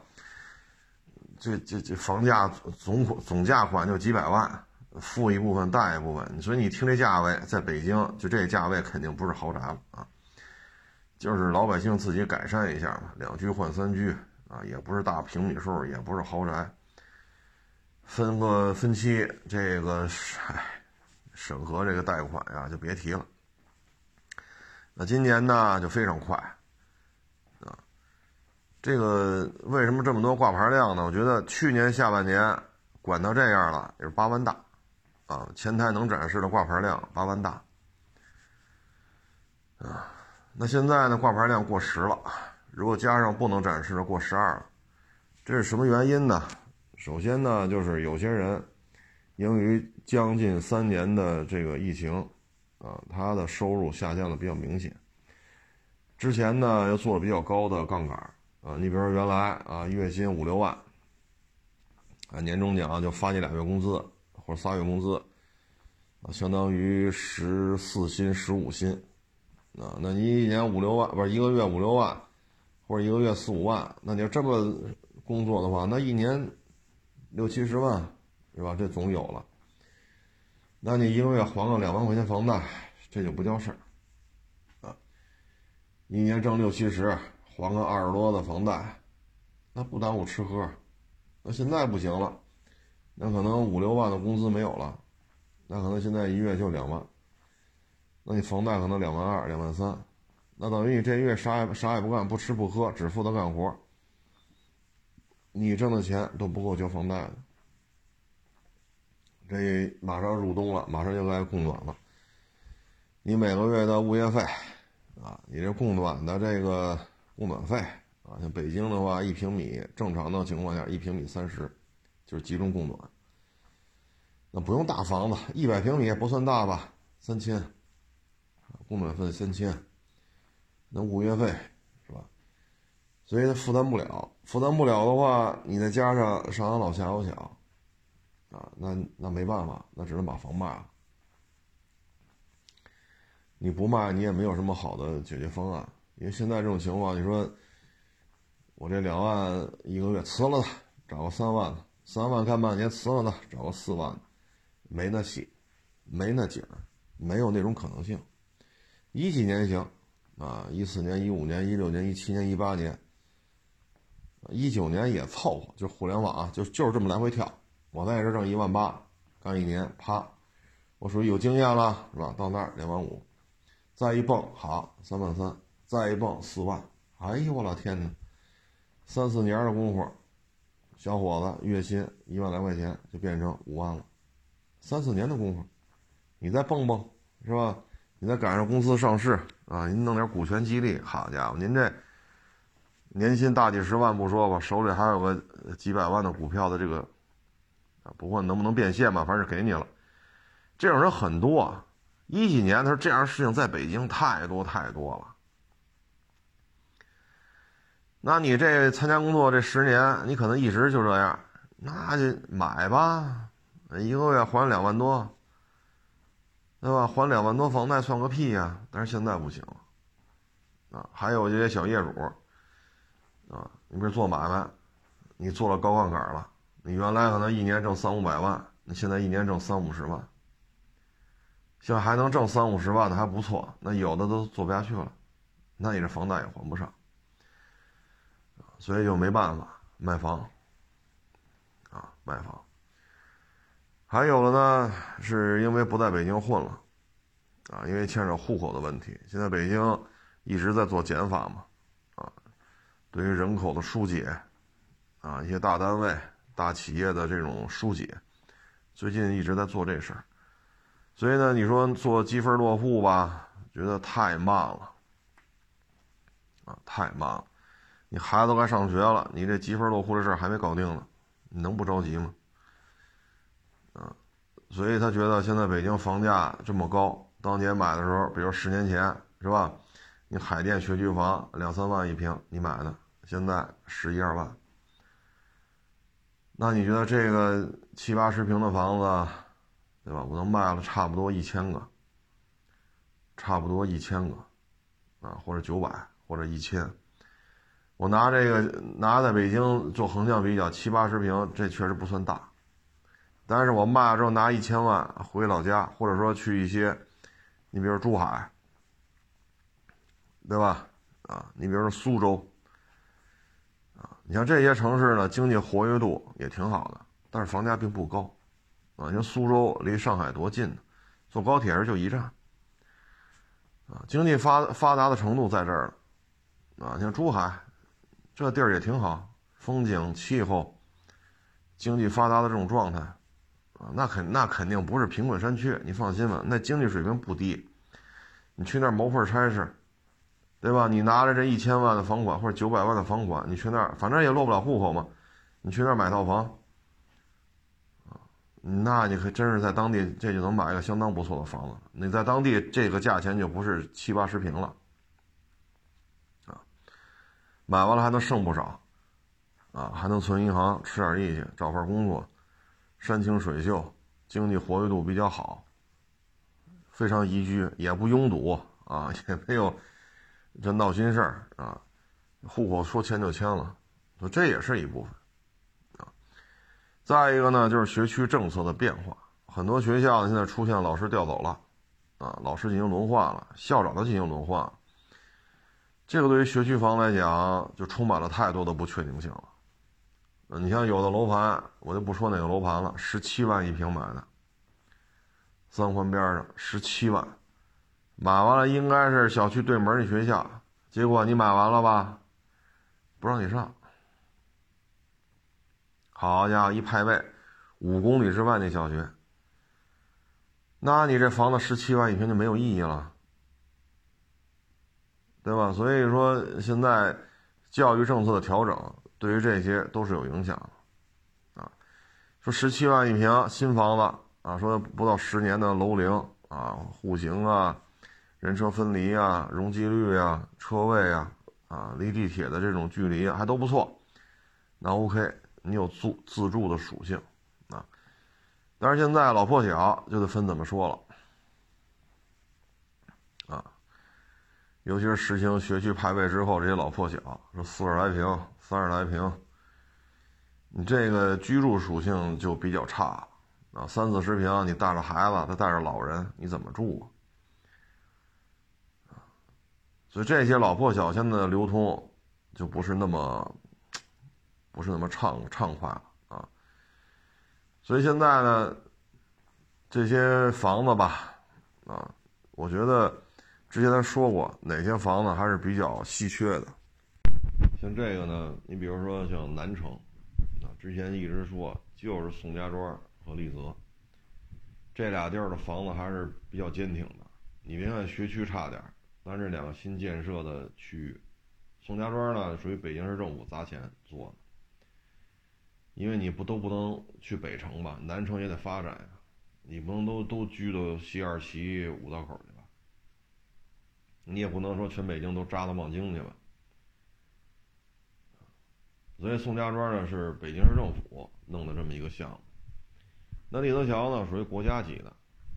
这这这房价总款总价款就几百万，付一部分贷一部分，所以你听这价位，在北京就这价位肯定不是豪宅了啊。就是老百姓自己改善一下嘛，两居换三居啊，也不是大平米数，也不是豪宅，分个分期，这个哎，审核这个贷款呀，就别提了。那今年呢，就非常快啊。这个为什么这么多挂牌量呢？我觉得去年下半年管到这样了，也是八万大啊，前台能展示的挂牌量八万大，啊，那现在呢挂牌量过十了，如果加上不能展示的过十二了，这是什么原因呢？首先呢，就是有些人由于将近三年的这个疫情，啊，他的收入下降的比较明显。之前呢又做了比较高的杠杆，啊，你比如说原来啊月薪五六万，啊年终奖就发你俩月工资或者仨月工资，啊相当于十四薪十五薪，啊那你一年五六万不是一个月五六万，或者一个月四五万，那你要这么工作的话，那一年。六七十万，是吧？这总有了。那你一个月还个两万块钱房贷，这就不叫事儿，啊。一年挣六七十，还个二十多的房贷，那不耽误吃喝。那现在不行了，那可能五六万的工资没有了，那可能现在一月就两万。那你房贷可能两万二、两万三，那等于你这月啥也啥也不干，不吃不喝，只负责干活。你挣的钱都不够交房贷的，这马上入冬了，马上就该供暖了。你每个月的物业费，啊，你这供暖的这个供暖费，啊，像北京的话，一平米正常的情况下，一平米三十，就是集中供暖。那不用大房子，一百平米也不算大吧，三千，供暖费三千，那物业费是吧。所以他负担不了，负担不了的话，你再加上上有老下有小，啊，那那没办法，那只能把房卖了。你不卖，你也没有什么好的解决方案。因为现在这种情况，你说我这两万一个月辞了他，找个三万的，三万干半年辞了他，找个四万的，没那戏，没那景儿，没有那种可能性。一几年行，啊，一四年、一五年、一六年、一七年、一八年。一九年也凑合，就互联网啊，就就是这么来回跳。我在这挣一万八，干一年，啪，我属于有经验了，是吧？到那儿两万五，再一蹦，好，三万三，再一蹦四万，哎呦我老天呐，三四年的功夫，小伙子月薪一万来块钱就变成五万了，三四年的功夫，你再蹦蹦，是吧？你再赶上公司上市啊，您弄点股权激励，好家伙，您这。年薪大几十万不说吧，手里还有个几百万的股票的这个，啊，不管能不能变现吧，反正给你了。这种人很多，一几年他说这样事情在北京太多太多了。那你这参加工作这十年，你可能一直就这样，那就买吧，一个月还两万多，对吧？还两万多房贷算个屁呀！但是现在不行，啊，还有这些小业主。啊，你比如做买卖，你做了高杠杆了，你原来可能一年挣三五百万，你现在一年挣三五十万，现在还能挣三五十万的还不错，那有的都做不下去了，那你这房贷也还不上，所以就没办法卖房，啊，卖房。还有了呢，是因为不在北京混了，啊，因为牵扯户口的问题，现在北京一直在做减法嘛。啊对于人口的疏解，啊，一些大单位、大企业的这种疏解，最近一直在做这事儿。所以呢，你说做积分落户吧，觉得太慢了，啊，太慢了。你孩子都该上学了，你这积分落户的事儿还没搞定呢，你能不着急吗？所以他觉得现在北京房价这么高，当年买的时候，比如十年前，是吧？你海淀学区房两三万一平，你买的，现在十一二万。那你觉得这个七八十平的房子，对吧？我能卖了差不多一千个，差不多一千个，啊，或者九百，或者一千。我拿这个拿在北京做横向比较，七八十平这确实不算大，但是我卖了之后拿一千万回老家，或者说去一些，你比如珠海。对吧？啊，你比如说苏州，啊，你像这些城市呢，经济活跃度也挺好的，但是房价并不高，啊，你像苏州离上海多近呢？坐高铁时就一站，啊，经济发发达的程度在这儿了，啊，像珠海，这地儿也挺好，风景、气候，经济发达的这种状态，啊，那肯那肯定不是贫困山区，你放心吧，那经济水平不低。你去那儿谋份差事，对吧？你拿着这一千万的房款或者九百万的房款，你去那儿反正也落不了户口嘛，你去那儿买套房，啊，那你可真是在当地这就能买一个相当不错的房子。你在当地这个价钱就不是七八十平了，啊，买完了还能剩不少，啊，还能存银行吃点利息，找份工作。山清水秀，经济活跃度比较好，非常宜居，也不拥堵啊，也没有这闹心事儿啊。户口说迁就迁了，这也是一部分啊。再一个呢，就是学区政策的变化，很多学校现在出现老师调走了啊，老师进行轮换了，校长都进行轮换，这个对于学区房来讲，就充满了太多的不确定性了。你像有的楼盘，我就不说哪个楼盘了，十七万一平买的，三环边上十七万，买完了应该是小区对门那学校，结果你买完了吧，不让你上。好家伙，一派位，五公里之外那小学，那你这房子十七万一平就没有意义了，对吧？所以说现在教育政策的调整。对于这些都是有影响的，啊，说十七万一平新房子啊，说不到十年的楼龄啊，户型啊，人车分离啊，容积率啊，车位啊，啊，离地铁的这种距离还都不错，那 OK，你有自自住的属性啊，但是现在老破小就得分怎么说了，啊，尤其是实行学区排位之后，这些老破小说四十来平。三十来平，你这个居住属性就比较差啊。三四十平，你带着孩子，再带着老人，你怎么住啊？所以这些老破小现在的流通就不是那么，不是那么畅畅快了啊。所以现在呢，这些房子吧，啊，我觉得之前咱说过，哪些房子还是比较稀缺的。像这个呢，你比如说像南城，啊，之前一直说就是宋家庄和丽泽这俩地儿的房子还是比较坚挺的。你别看学区差点，但这两个新建设的区域，宋家庄呢属于北京市政府砸钱做的，因为你不都不能去北城吧，南城也得发展呀，你不能都都居到西二旗五道口去吧，你也不能说全北京都扎到望京去吧。所以宋家庄呢是北京市政府弄的这么一个项目，那立德桥呢属于国家级的，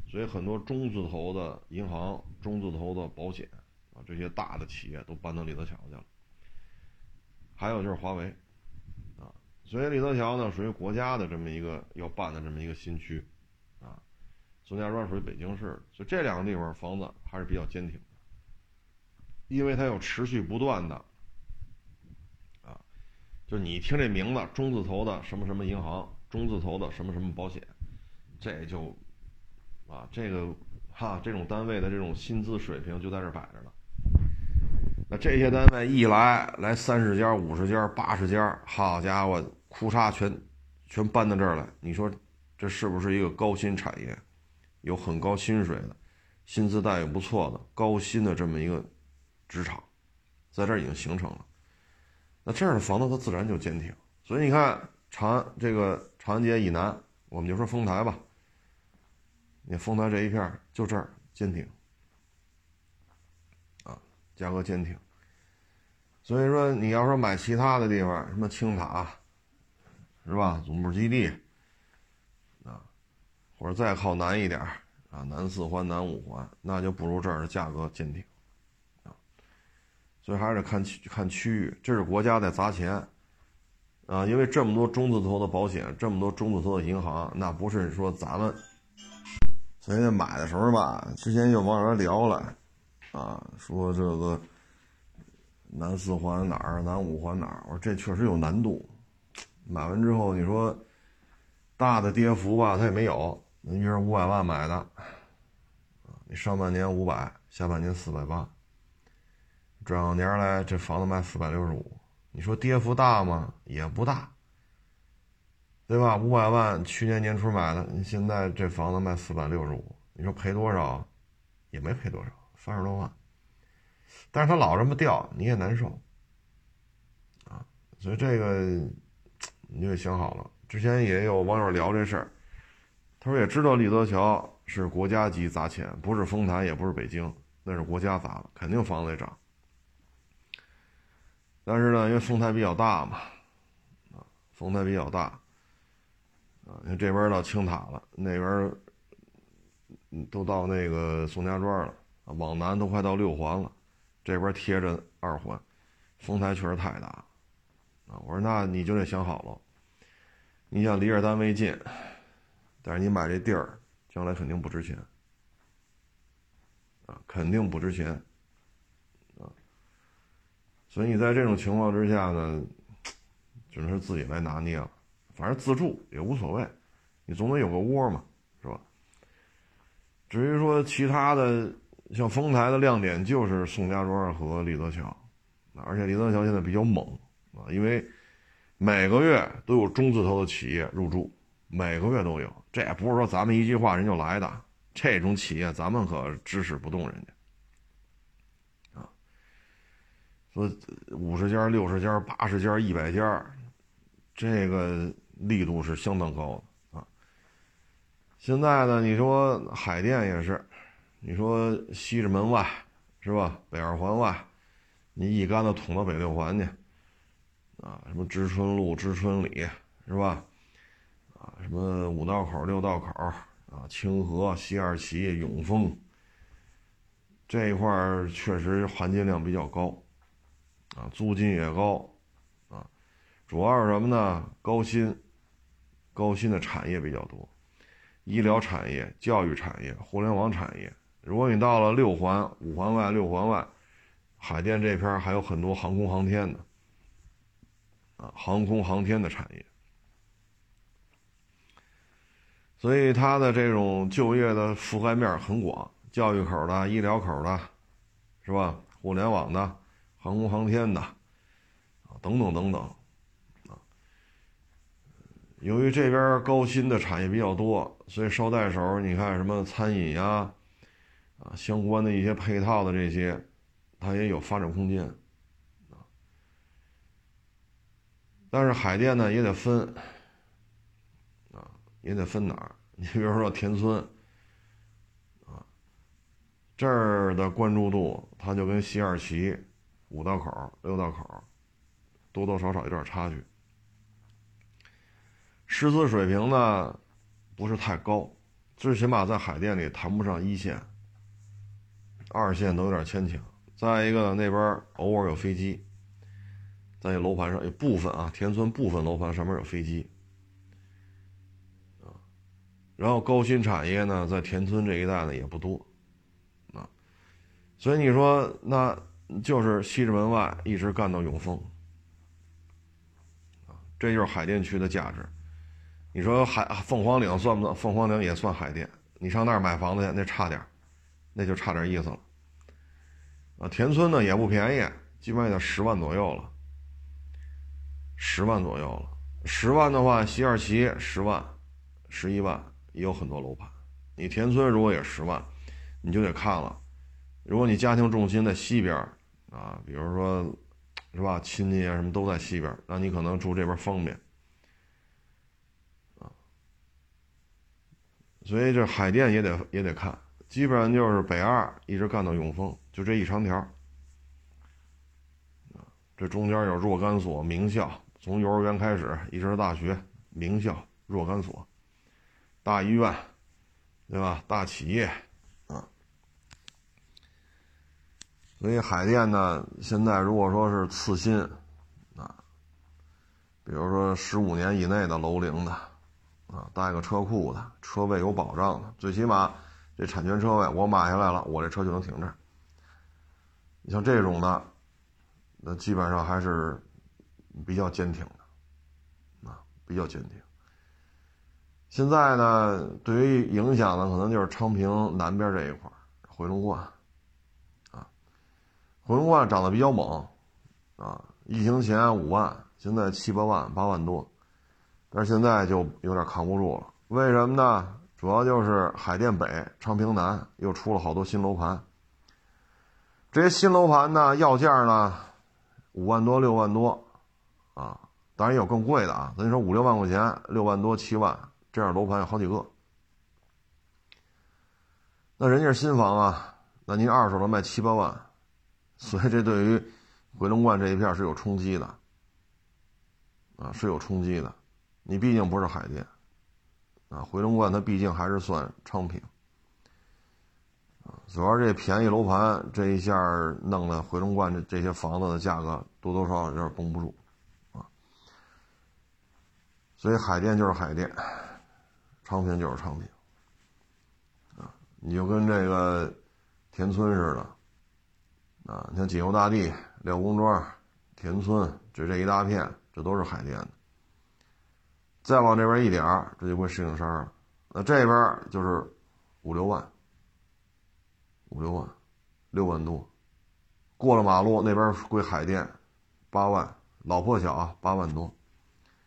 所以很多中字头的银行、中字头的保险啊这些大的企业都搬到立德桥去了。还有就是华为，啊，所以立德桥呢属于国家的这么一个要办的这么一个新区，啊，宋家庄属于北京市，所以这两个地方房子还是比较坚挺的，因为它有持续不断的。就你听这名字，中字头的什么什么银行，中字头的什么什么保险，这就，啊，这个哈，这种单位的这种薪资水平就在这摆着呢。那这些单位一来，来三十家、五十家、八十家，好家伙，库嚓全，全搬到这儿来。你说，这是不是一个高薪产业？有很高薪水的，薪资待遇不错的，高薪的这么一个职场，在这儿已经形成了。那这样的房子它自然就坚挺，所以你看长安这个长安街以南，我们就说丰台吧。你丰台这一片就这儿坚挺，啊，价格坚挺。所以说你要说买其他的地方，什么青塔，是吧？总部基地，啊，或者再靠南一点啊，南四环、南五环，那就不如这儿的价格坚挺。所以还是得看区看区域，这是国家在砸钱，啊，因为这么多中字头的保险，这么多中字头的银行，那不是说咱们，所以买的时候吧，之前有网友聊了，啊，说这个南四环哪儿，南五环哪儿，我说这确实有难度，买完之后你说大的跌幅吧，它也没有，你是五百万买的，你上半年五百，下半年四百八。转过年来，这房子卖四百六十五，你说跌幅大吗？也不大，对吧？五百万去年年初买的，现在这房子卖四百六十五，你说赔多少？也没赔多少，三十多万。但是他老这么掉，你也难受啊。所以这个你就得想好了。之前也有网友聊这事儿，他说也知道李泽桥是国家级砸钱，不是丰台，也不是北京，那是国家砸的，肯定房子得涨。但是呢，因为丰台比较大嘛，啊，丰台比较大，啊，因为这边到青塔了，那边都到那个宋家庄了，往南都快到六环了，这边贴着二环，丰台确实太大，啊，我说那你就得想好了。你想离着单位近，但是你买这地儿，将来肯定不值钱，啊，肯定不值钱，所以你在这种情况之下呢，只能是自己来拿捏了。反正自住也无所谓，你总得有个窝嘛，是吧？至于说其他的，像丰台的亮点就是宋家庄和李泽桥，而且李泽桥现在比较猛啊，因为。每个月都有中字头的企业入驻，每个月都有，这也不是说咱们一句话人就来的。这种企业咱们可指使不动人家啊。说五十家、六十家、八十家、一百家，这个力度是相当高的啊。现在呢，你说海淀也是，你说西直门外是吧？北二环外，你一竿子捅到北六环去。啊，什么知春路、知春里，是吧？啊，什么五道口、六道口，啊，清河、西二旗、永丰，这一块确实含金量比较高，啊，租金也高，啊，主要是什么呢？高新，高新的产业比较多，医疗产业、教育产业、互联网产业。如果你到了六环、五环外、六环外，海淀这片还有很多航空航天的。啊航空航天的产业，所以它的这种就业的覆盖面很广，教育口的、医疗口的，是吧？互联网的、航空航天的，啊，等等等等，啊，由于这边高新的产业比较多，所以捎带手，你看什么餐饮呀，啊，相关的一些配套的这些，它也有发展空间。但是海淀呢也得分，啊，也得分哪儿？你比如说田村，啊，这儿的关注度，它就跟西二旗、五道口、六道口，多多少少有点差距。师资水平呢，不是太高，最起码在海淀里谈不上一线，二线都有点牵强。再一个呢，那边偶尔有飞机。在楼盘上有部分啊，田村部分楼盘上面有飞机，啊，然后高新产业呢，在田村这一带呢也不多，啊，所以你说那就是西直门外一直干到永丰，这就是海淀区的价值。你说海凤凰岭算不算？凤凰岭也算海淀。你上那儿买房子去，那差点，那就差点意思了。啊，田村呢也不便宜，基本上也得十万左右了。十万左右了，十万的话，西二旗十万，十一万也有很多楼盘。你田村如果也十万，你就得看了。如果你家庭重心在西边啊，比如说，是吧，亲戚啊什么都在西边，那你可能住这边方便啊。所以这海淀也得也得看，基本上就是北二一直干到永丰，就这一长条这中间有若干所名校。从幼儿园开始，一直到大学、名校、若干所、大医院，对吧？大企业，啊，所以海淀呢，现在如果说是次新，啊，比如说十五年以内的楼龄的，啊，带个车库的，车位有保障的，最起码这产权车位我买下来了，我这车就能停这儿。你像这种的，那基本上还是。比较坚挺的，啊，比较坚挺。现在呢，对于影响呢，可能就是昌平南边这一块回龙观，回龙观涨得比较猛，啊，疫情前五万，现在七八万、八万多，但是现在就有点扛不住了。为什么呢？主要就是海淀北、昌平南又出了好多新楼盘。这些新楼盘呢，要价呢五万多、六万多，啊，当然有更贵的啊。咱说五六万块钱，六万多、七万这样楼盘有好几个。那人家是新房啊，那您二手的卖七八万，所以这对于回龙观这一片是有冲击的，啊，是有冲击的。你毕竟不是海淀。啊，回龙观它毕竟还是算昌平，啊，主要这便宜楼盘这一下弄的回龙观这这些房子的价格多多少少有点绷不住，啊，所以海淀就是海淀，昌平就是昌平，啊，你就跟这个田村似的，啊，你像锦绣大地、廖公庄、田村，就这一大片，这都是海淀的。再往这边一点，这就归石景山了。那这边就是五六万，五六万，六万多。过了马路那边归海淀，八万，老破小啊，八万多。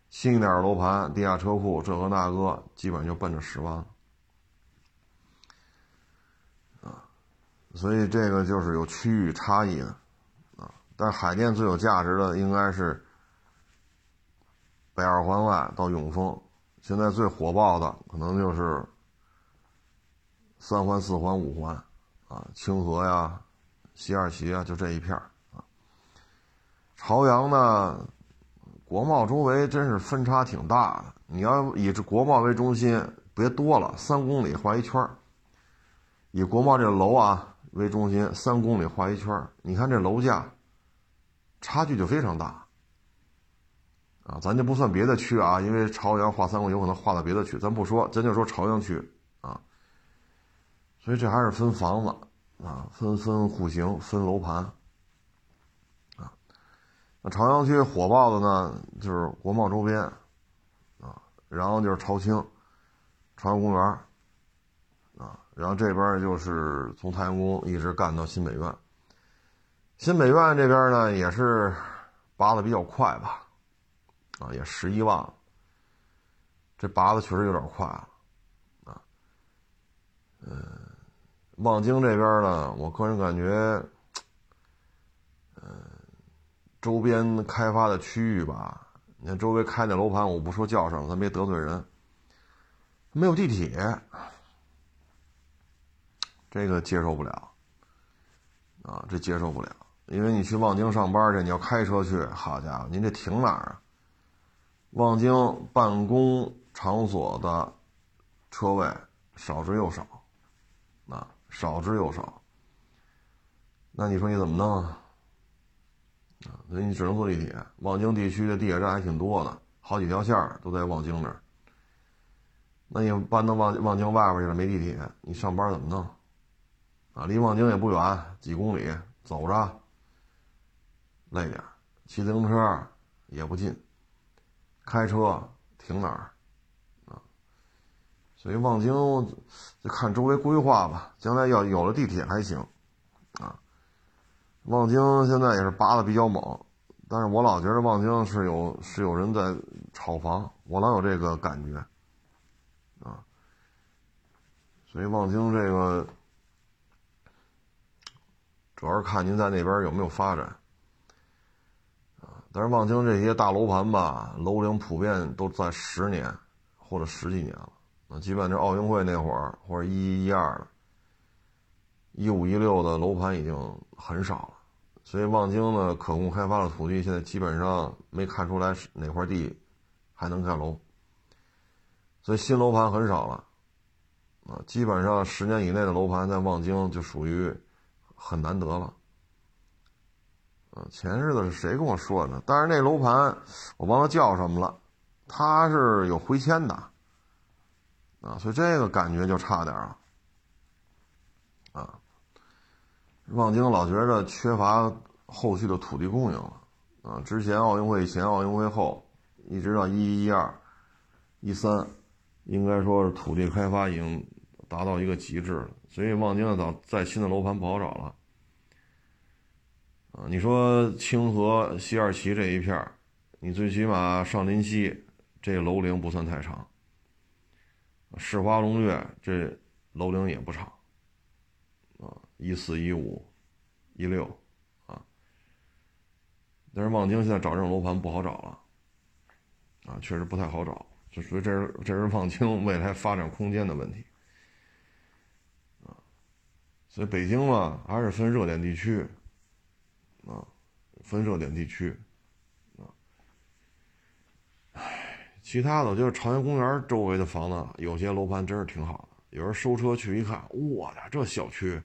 新一点的楼盘，地下车库，这个那个，基本上就奔着十万了。所以这个就是有区域差异的，啊，但海淀最有价值的应该是。北二环外到永丰，现在最火爆的可能就是三环、四环、五环，啊，清河呀、西二旗啊，就这一片啊。朝阳呢，国贸周围真是分差挺大的。你要以这国贸为中心，别多了，三公里画一圈以国贸这楼啊为中心，三公里画一圈你看这楼价差距就非常大。啊，咱就不算别的区啊，因为朝阳画三公里有可能画到别的区，咱不说，咱就说朝阳区啊。所以这还是分房子啊，分分户型，分楼盘啊。那朝阳区火爆的呢，就是国贸周边啊，然后就是朝青、朝阳公园，然后这边就是从太阳宫一直干到新北苑。新北苑这边呢，也是拔的比较快吧。啊，也十一万，这拔的确实有点快了，啊，嗯，望京这边呢，我个人感觉，嗯，周边开发的区域吧，你看周围开那楼盘，我不说叫什么，咱别得罪人，没有地铁，这个接受不了，啊，这接受不了，因为你去望京上班去，你要开车去，好家伙，您这停哪儿啊？望京办公场所的车位少之又少，啊，少之又少。那你说你怎么弄啊？啊，所以你只能坐地铁。望京地区的地铁站还挺多的，好几条线都在望京这儿。那你搬到望望京外边去了，没地铁，你上班怎么弄？啊，离望京也不远，几公里，走着累点骑自行车也不近。开车停哪儿啊？所以望京就看周围规划吧。将来要有了地铁还行啊。望京现在也是拔的比较猛，但是我老觉得望京是有是有人在炒房，我老有这个感觉啊。所以望京这个主要是看您在那边有没有发展。但是望京这些大楼盘吧，楼龄普遍都在十年或者十几年了。那基本这奥运会那会儿或者一一一二的，一五一六的楼盘已经很少了。所以望京的可供开发的土地现在基本上没看出来哪块地还能盖楼。所以新楼盘很少了，啊，基本上十年以内的楼盘在望京就属于很难得了。前日子是谁跟我说的？但是那楼盘我忘了叫什么了，它是有回迁的，啊，所以这个感觉就差点了，啊，望京老觉着缺乏后续的土地供应了，啊，之前奥运会前、奥运会后，一直到一一、一二、一三，应该说是土地开发已经达到一个极致了，所以望京的早再新的楼盘不好找了。啊，你说清河西二旗这一片你最起码上林溪这楼龄不算太长。世华龙悦这楼龄也不长，啊，一四一五一六啊，但是望京现在找这种楼盘不好找了，啊，确实不太好找，就属于这是这是望京未来发展空间的问题，所以北京嘛还是分热点地区，啊，分热点地区。其他的，就是朝阳公园周围的房子，有些楼盘真是挺好的。有人收车去一看，我的这小区，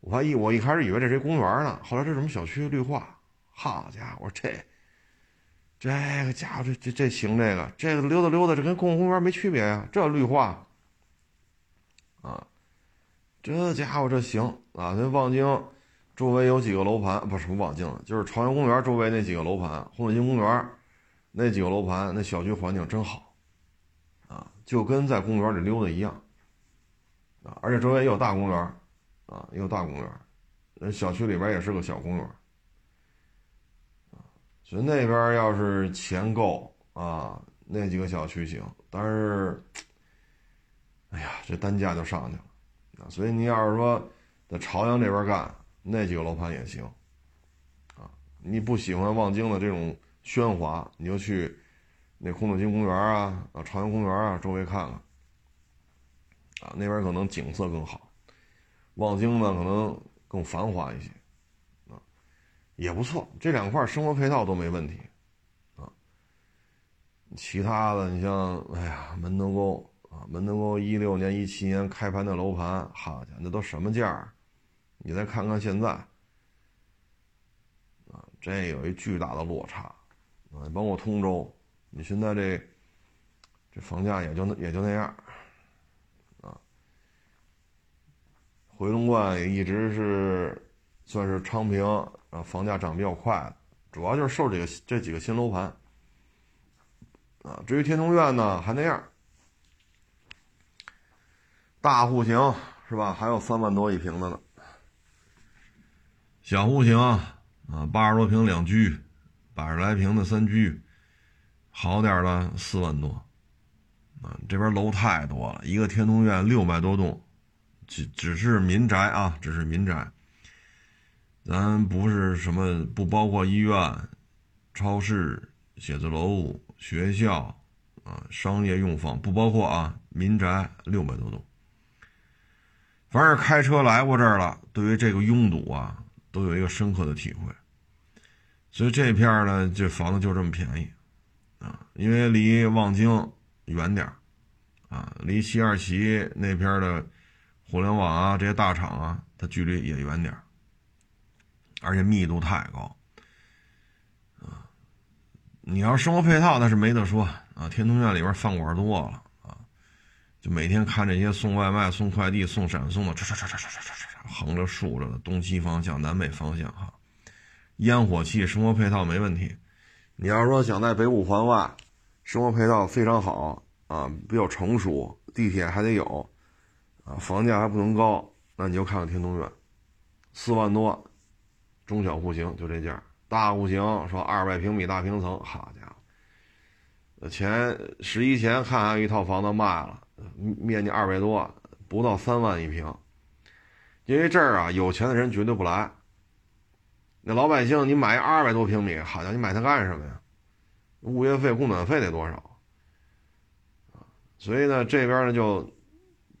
我还一我一开始以为这是一公园呢，后来这什么小区绿化，好家伙，这这个家伙这这这行，这个这个溜达溜达，这跟公共公园没区别呀，这绿化啊，这家伙这行啊，那望京周围有几个楼盘，不是什么望京，就是朝阳公园周围那几个楼盘，红水晶公园。那几个楼盘，那小区环境真好，啊，就跟在公园里溜达一样，啊，而且周围也有大公园，啊，也有大公园，那小区里边也是个小公园，啊，所以那边要是钱够啊，那几个小区行，但是，哎呀，这单价就上去了，啊，所以你要是说在朝阳这边干，那几个楼盘也行，啊，你不喜欢望京的这种。喧哗，你就去那红土金公园啊，啊朝阳公园啊，周围看看，啊那边可能景色更好。望京呢，可能更繁华一些，啊也不错。这两块生活配套都没问题，啊。其他的，你像哎呀门头沟啊，门头沟一六年、一七年开盘的楼盘，好家伙，那都什么价儿你再看看现在，啊这有一巨大的落差。啊，包括通州，你现在这这房价也就也就那样，啊，回龙观也一直是算是昌平啊，房价涨比较快，主要就是受这个这几个新楼盘，啊，至于天通苑呢，还那样，大户型是吧？还有三万多一平的呢，小户型啊，八十多平两居。百十来平的三居，好点的四万多，啊，这边楼太多了，一个天通苑六百多栋，只只是民宅啊，只是民宅，咱不是什么不包括医院、超市、写字楼、学校啊，商业用房不包括啊，民宅六百多栋，凡是开车来过这儿了，对于这个拥堵啊，都有一个深刻的体会。所以这片呢，这房子就这么便宜，啊，因为离望京远点啊，离西二旗那边的互联网啊这些大厂啊，它距离也远点而且密度太高，啊，你要生活配套那是没得说啊，天通苑里边饭馆多了，就每天看这些送外卖、送快递、送闪送的，唰唰唰唰唰唰唰，横着竖着的，东西方向、南北方向哈。烟火气，生活配套没问题。你要说想在北五环外，生活配套非常好啊，比较成熟，地铁还得有，啊，房价还不能高，那你就看看天通苑，四万多，中小户型就这价，大户型说二百平米大平层，好家伙，前十一前看还有一套房子卖了，面积二百多，不到三万一平，因为这儿啊，有钱的人绝对不来。那老百姓，你买二百多平米，好家伙，你买它干什么呀？物业费、供暖费得多少？所以呢，这边呢就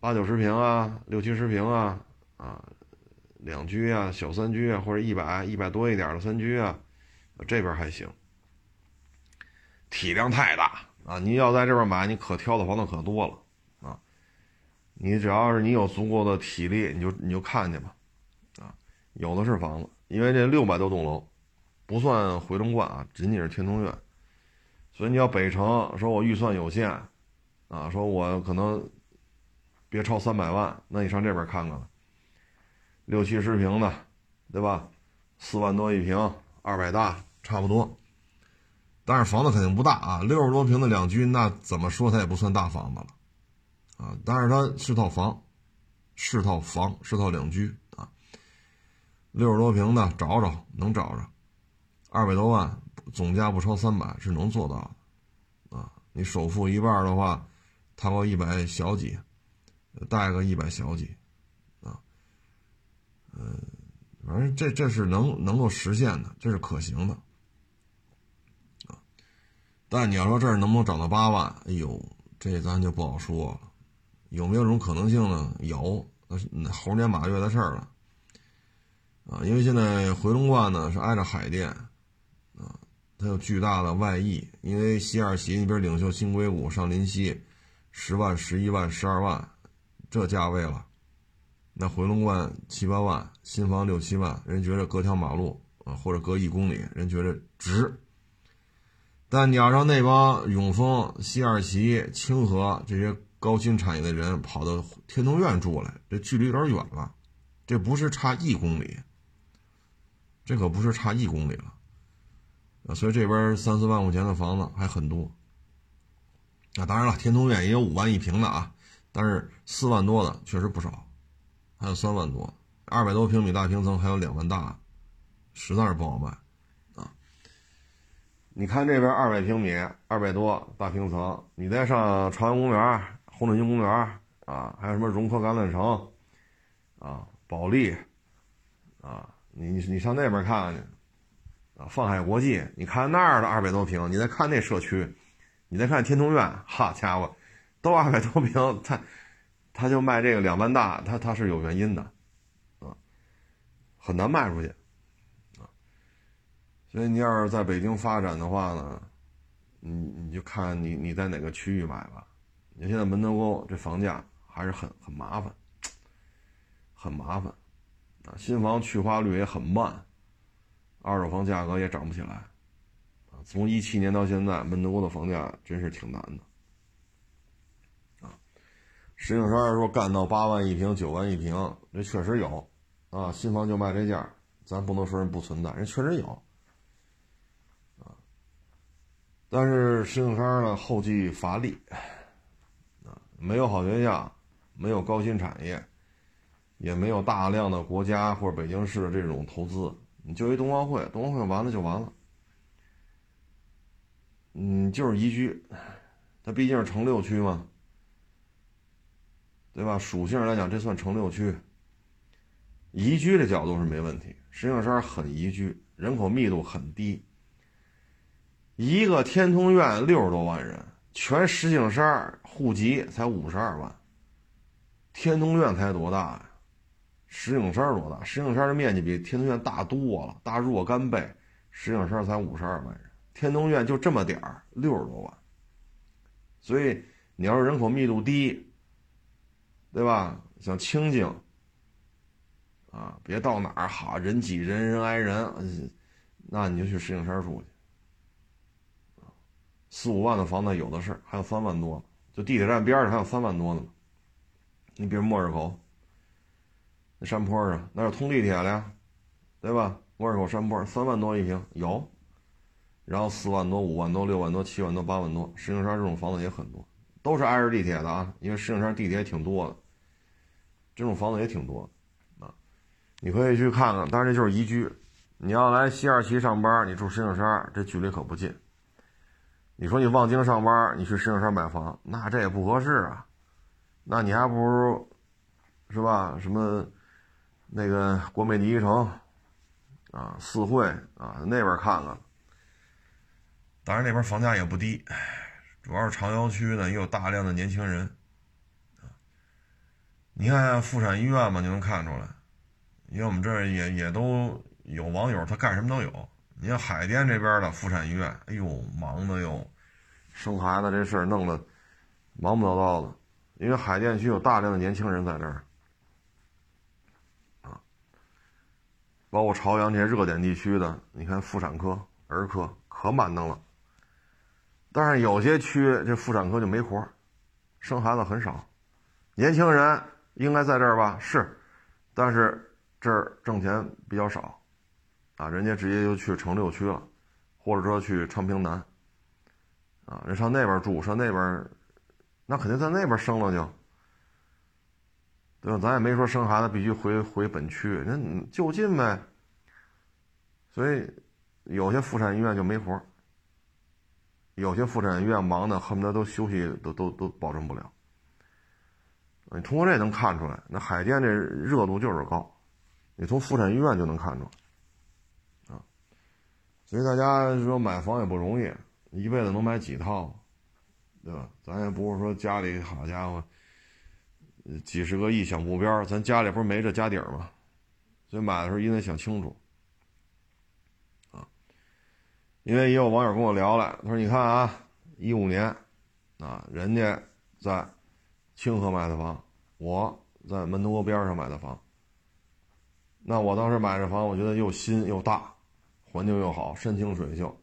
八九十平啊，六七十平啊，啊，两居啊，小三居啊，或者一百一百多一点的三居啊，这边还行。体量太大啊！你要在这边买，你可挑的房子可多了！你只要是你有足够的体力，你就你就看去吧，啊，有的是房子。因为这六百多栋楼，不算回龙观啊，仅仅是天通苑，所以你要北城说我预算有限，啊，说我可能别超三百万，那你上这边看看，六七十平的，对吧？四万多一平，二百大差不多，但是房子肯定不大啊，六十多平的两居，那怎么说它也不算大房子了，啊，但是它是套房，是套房，是套两居啊。六十多平的找找能找着，二百多万总价不超三百是能做到的，啊，你首付一半的话，掏个一百小几，贷个一百小几，啊，嗯，反正这这是能能够实现的，这是可行的，啊，但你要说这儿能不能涨到八万，哎呦，这咱就不好说了，有没有这种可能性呢？有，那是猴年马月的事儿了。啊，因为现在回龙观呢是挨着海淀，啊，它有巨大的外溢。因为西二旗那边领袖新硅谷上临溪，十万、十一万、十二万，这价位了。那回龙观七八万，新房六七万，人觉得隔条马路啊，或者隔一公里，人觉得值。但你要让那帮永丰、西二旗、清河这些高新产业的人跑到天通苑住来，这距离有点远了，这不是差一公里。这可不是差一公里了，啊，所以这边三四万块钱的房子还很多。那当然了，天通苑也有五万一平的啊，但是四万多的确实不少，还有三万多，二百多平米大平层还有两万大，实在是不好卖，啊。你看这边二百平米、二百多大平层，你再上朝阳公园、红领巾公园啊，还有什么融科橄榄城，啊，保利，啊。你你你上那边看看去，啊，放海国际，你看那儿的二百多平，你再看那社区，你再看天通苑，好家伙，都二百多平，他他就卖这个两万大，他他是有原因的，啊，很难卖出去，啊，所以你要是在北京发展的话呢，你你就看你你在哪个区域买吧，你现在门头沟这房价还是很很麻烦，很麻烦。啊，新房去化率也很慢，二手房价格也涨不起来，啊，从一七年到现在，门头沟的房价真是挺难的，啊，石景山说干到八万一平、九万一平，这确实有，啊，新房就卖这价，咱不能说人不存在，人确实有，啊，但是石景山呢后继乏力，没有好学校，没有高新产业。也没有大量的国家或者北京市的这种投资，你就一冬奥会，冬奥会完了就完了。嗯，就是宜居，它毕竟是城六区嘛，对吧？属性来讲，这算城六区。宜居的角度是没问题，石景山很宜居，人口密度很低。一个天通苑六十多万人，全石景山户籍才五十二万，天通苑才多大呀？石景山多大？石景山的面积比天通苑大多了，大若干倍。石景山才五十二万人，天通苑就这么点儿，六十多万。所以你要是人口密度低，对吧？想清静，啊，别到哪儿好人挤人，人挨人，那你就去石景山住去。四五万的房子有的是，还有三万多，就地铁站边上还有三万多呢。你比如莫日口。那山坡上那是通地铁的呀，对吧？莫尔口山坡三万多一平有，然后四万多、五万多、六万多、七万多、八万多，石景山这种房子也很多，都是挨着地铁的啊。因为石景山地铁挺多的，这种房子也挺多啊。你可以去看看，但是就是宜居。你要来西二旗上班，你住石景山，这距离可不近。你说你望京上班，你去石景山买房，那这也不合适啊。那你还不如，是吧？什么？那个国美第一城，啊，四惠啊，那边看看。当然那边房价也不低，主要是长郊区呢，也有大量的年轻人。你看妇产医院嘛，就能看出来。因为我们这也也都有网友，他干什么都有。你看海淀这边的妇产医院，哎呦，忙的哟，生孩子这事儿弄得忙不叨叨的。因为海淀区有大量的年轻人在这儿。啊包括朝阳这些热点地区的，你看妇产科、儿科可满当了。但是有些区这妇产科就没活生孩子很少。年轻人应该在这儿吧？是，但是这儿挣钱比较少，啊，人家直接就去城六区了，或者说去昌平南，啊，人上那边住，上那边，那肯定在那边生了就。对吧？咱也没说生孩子必须回回本区，那就近呗。所以有些妇产医院就没活有些妇产医院忙的恨不得都休息都都都保证不了。你通过这能看出来，那海淀这热度就是高，你从妇产医院就能看出来，所以大家说买房也不容易，一辈子能买几套，对吧？咱也不是说家里好家伙，几十个亿小目标，咱家里不是没这家底儿吗？所以买的时候一定得想清楚，啊，因为也有网友跟我聊了，他说：“你看啊，一五年，啊，人家在。”清河买的房，我在门头沟边上买的房。那我当时买这房，我觉得又新又大，环境又好，山清水秀。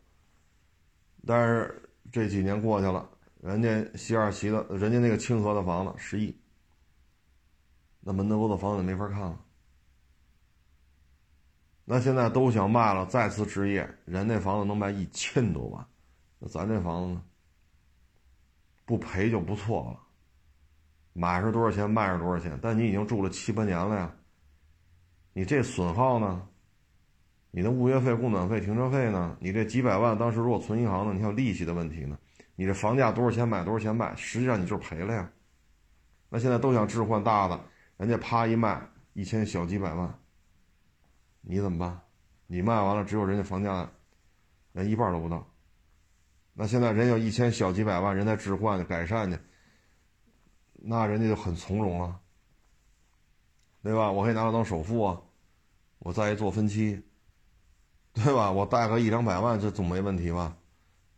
但是这几年过去了，人家西二旗的，人家那个清河的房子十亿，那门头沟的房子没法看了。那现在都想卖了，再次置业，人那房子能卖一千多万，那咱这房子呢？不赔就不错了。买是多少钱，卖是多少钱？但你已经住了七八年了呀，你这损耗呢？你的物业费、供暖费、停车费呢？你这几百万当时如果存银行呢？你还有利息的问题呢？你这房价多少钱买多少钱卖？实际上你就是赔了呀。那现在都想置换大的，人家啪一卖一千小几百万，你怎么办？你卖完了只有人家房价连一半都不到。那现在人有一千小几百万，人在置换改善去。那人家就很从容了，对吧？我可以拿它当首付啊，我再一做分期，对吧？我贷个一两百万，这总没问题吧？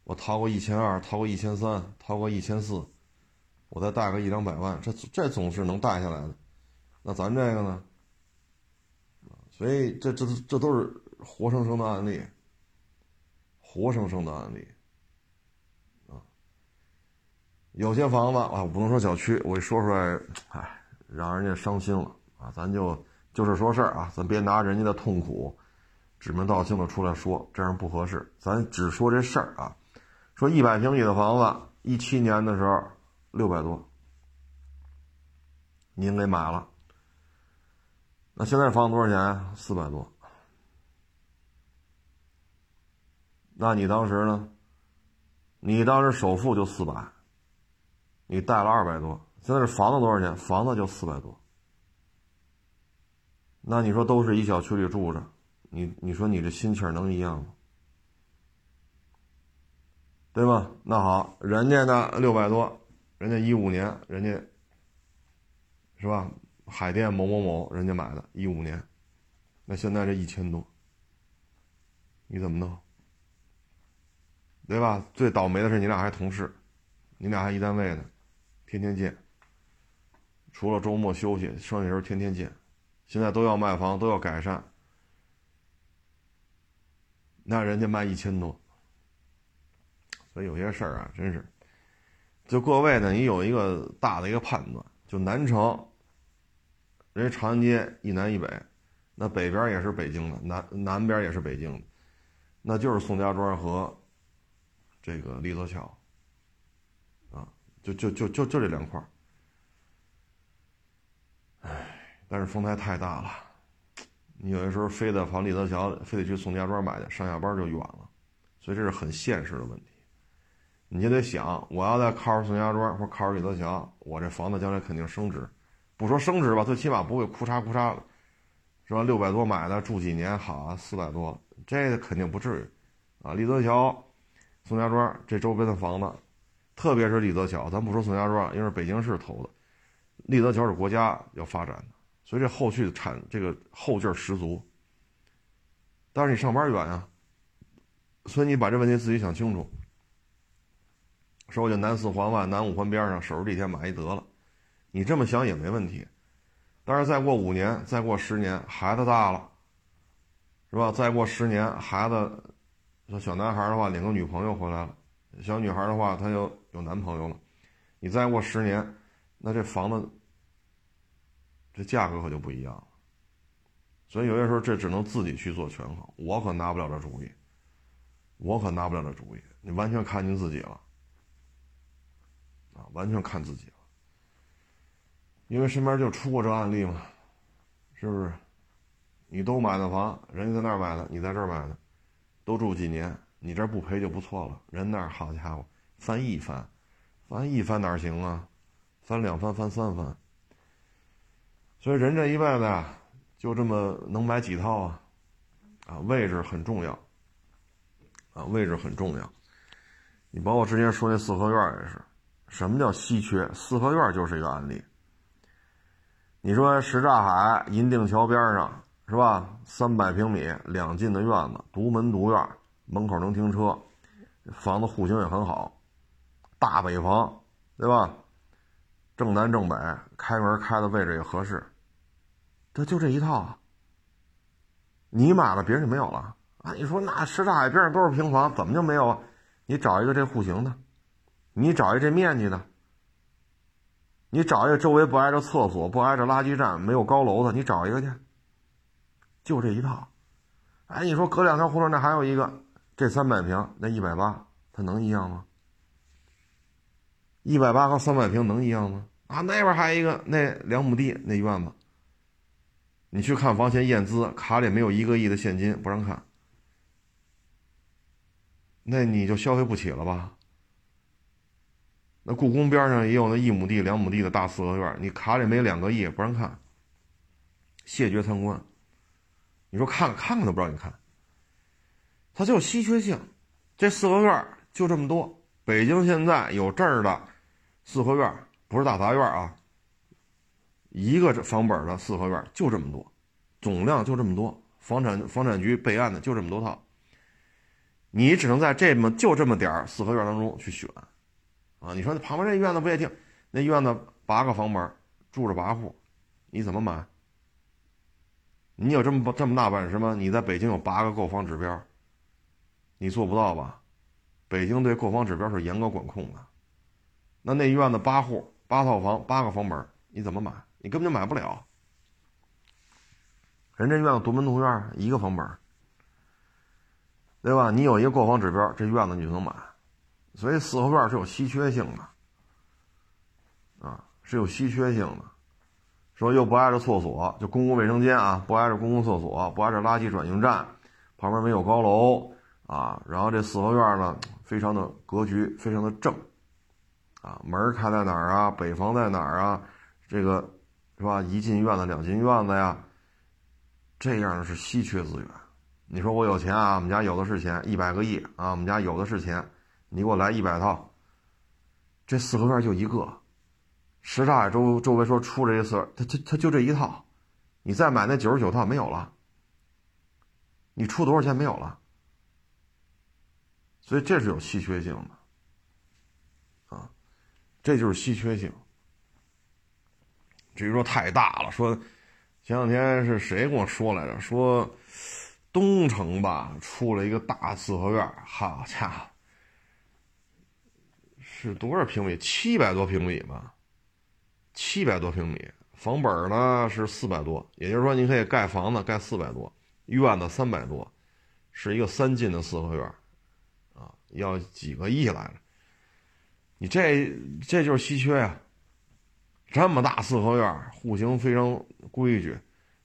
我掏个一千二，掏个一千三，掏个一千四，我再贷个一两百万，这这总是能贷下来的。那咱这个呢？所以这这这都是活生生的案例，活生生的案例啊。有些房子啊，我不能说小区，我一说出来，哎，让人家伤心了啊！咱就就事说事儿啊，咱别拿人家的痛苦指名道姓的出来说，这样不合适。咱只说这事儿啊，说一百平米的房子，一七年的时候六百多，您给买了，那现在房子多少钱？四百多。那你当时呢？你当时首付就四百。你贷了二百多，现在这房子多少钱？房子就四百多。那你说都是一小区里住着，你你说你这心气儿能一样吗？对吧？那好，人家呢六百多，人家一五年，人家是吧？海淀某某某人家买的，一五年，那现在这一千多，你怎么弄？对吧？最倒霉的是你俩还同事，你俩还一单位的。天天见，除了周末休息，剩下时候天天见。现在都要卖房，都要改善，那人家卖一千多，所以有些事儿啊，真是。就各位呢，你有一个大的一个判断，就南城，人家长安街一南一北，那北边也是北京的，南南边也是北京的，那就是宋家庄和这个立泽桥。啊就就就就就这两块儿，唉，但是丰台太大了，你有的时候非得跑立泽桥，非得去宋家庄买去，上下班就远了，所以这是很现实的问题。你就得想，我要在靠着宋家庄或靠着立泽桥，我这房子将来肯定升值，不说升值吧，最起码不会哭嚓哭嚓的，是吧？六百多买的，住几年好啊，四百多，这肯定不至于啊。立泽桥、宋家庄这周边的房子。特别是立泽桥，咱不说宋家庄，因为是北京市投的，立泽桥是国家要发展的，所以这后续产这个后劲十足。但是你上班远啊，所以你把这问题自己想清楚。说我就南四环外、南五环边上，守着地铁买一得了，你这么想也没问题。但是再过五年，再过十年，孩子大了，是吧？再过十年，孩子说小男孩的话，领个女朋友回来了。小女孩的话，她就有男朋友了，你再过十年，那这房子这价格可就不一样了。所以有些时候这只能自己去做权衡，我可拿不了这主意，我可拿不了这主意，你完全看您自己了，啊，完全看自己了。因为身边就出过这案例嘛，是不是？你都买的房，人家在那儿买的，你在这儿买的，都住几年。你这不赔就不错了。人那儿好家伙，翻一番，翻一番哪行啊？翻两番，翻三番。所以人这一辈子呀，就这么能买几套啊？啊，位置很重要。啊，位置很重要。你包括之前说那四合院也是，什么叫稀缺？四合院就是一个案例。你说什刹海银锭桥边上是吧？三百平米两进的院子，独门独院，门口能停车，房子户型也很好，大北房，对吧？正南正北，开门开的位置也合适，这就这一套啊。你买了，别人就没有了啊！你说那什刹海边上都是平房，怎么就没有啊？你找一个这户型的，你找一个这面积的。你找一个周围不挨着厕所、不挨着垃圾站、没有高楼的，你找一个去，就这一套。哎，你说隔两条胡同那还有一个，这三百平那一百八，它能一样吗？一百八和三百平能一样吗？啊，那边还有一个那两亩地那院子，你去看房前验资，卡里没有一个亿的现金不让看，那你就消费不起了吧？那故宫边上也有那一亩地、两亩地的大四合院，你卡里没两个亿不让看，谢绝参观。你说看看看都不让你看，它就稀缺性。这四合院就这么多，北京现在有这儿的四合院，不是大杂院啊，一个房本的四合院就这么多，总量就这么多，房产房产局备案的就这么多套，你只能在这么就这么点四合院当中去选。啊，你说那旁边那院子不也挺？那院子八个房门，住着八户，你怎么买？你有这么这么大本事吗？你在北京有八个购房指标，你做不到吧？北京对购房指标是严格管控的。那那院子八户八套房八个房门，你怎么买？你根本就买不了。人这院子独门独院，一个房本，对吧？你有一个购房指标，这院子你就能买。所以四合院是有稀缺性的，啊，是有稀缺性的。说又不挨着厕所，就公共卫生间啊，不挨着公共厕所，不挨着垃圾转运站，旁边没有高楼啊。然后这四合院呢，非常的格局，非常的正，啊，门开在哪儿啊？北房在哪儿啊？这个是吧？一进院子，两进院子呀，这样是稀缺资源。你说我有钱啊？我们家有的是钱，一百个亿啊！我们家有的是钱。你给我来一百套，这四合院就一个，什刹海周周围说出这一次，他他他就这一套，你再买那九十九套没有了，你出多少钱没有了，所以这是有稀缺性的，啊，这就是稀缺性。至于说太大了，说前两天是谁跟我说来着？说东城吧出了一个大四合院，好家伙！是多少平米？七百多平米吧，七百多平米，房本呢是四百多，也就是说，你可以盖房子盖四百多，院子三百多，是一个三进的四合院，啊，要几个亿来着？你这这就是稀缺呀！这么大四合院，户型非常规矩，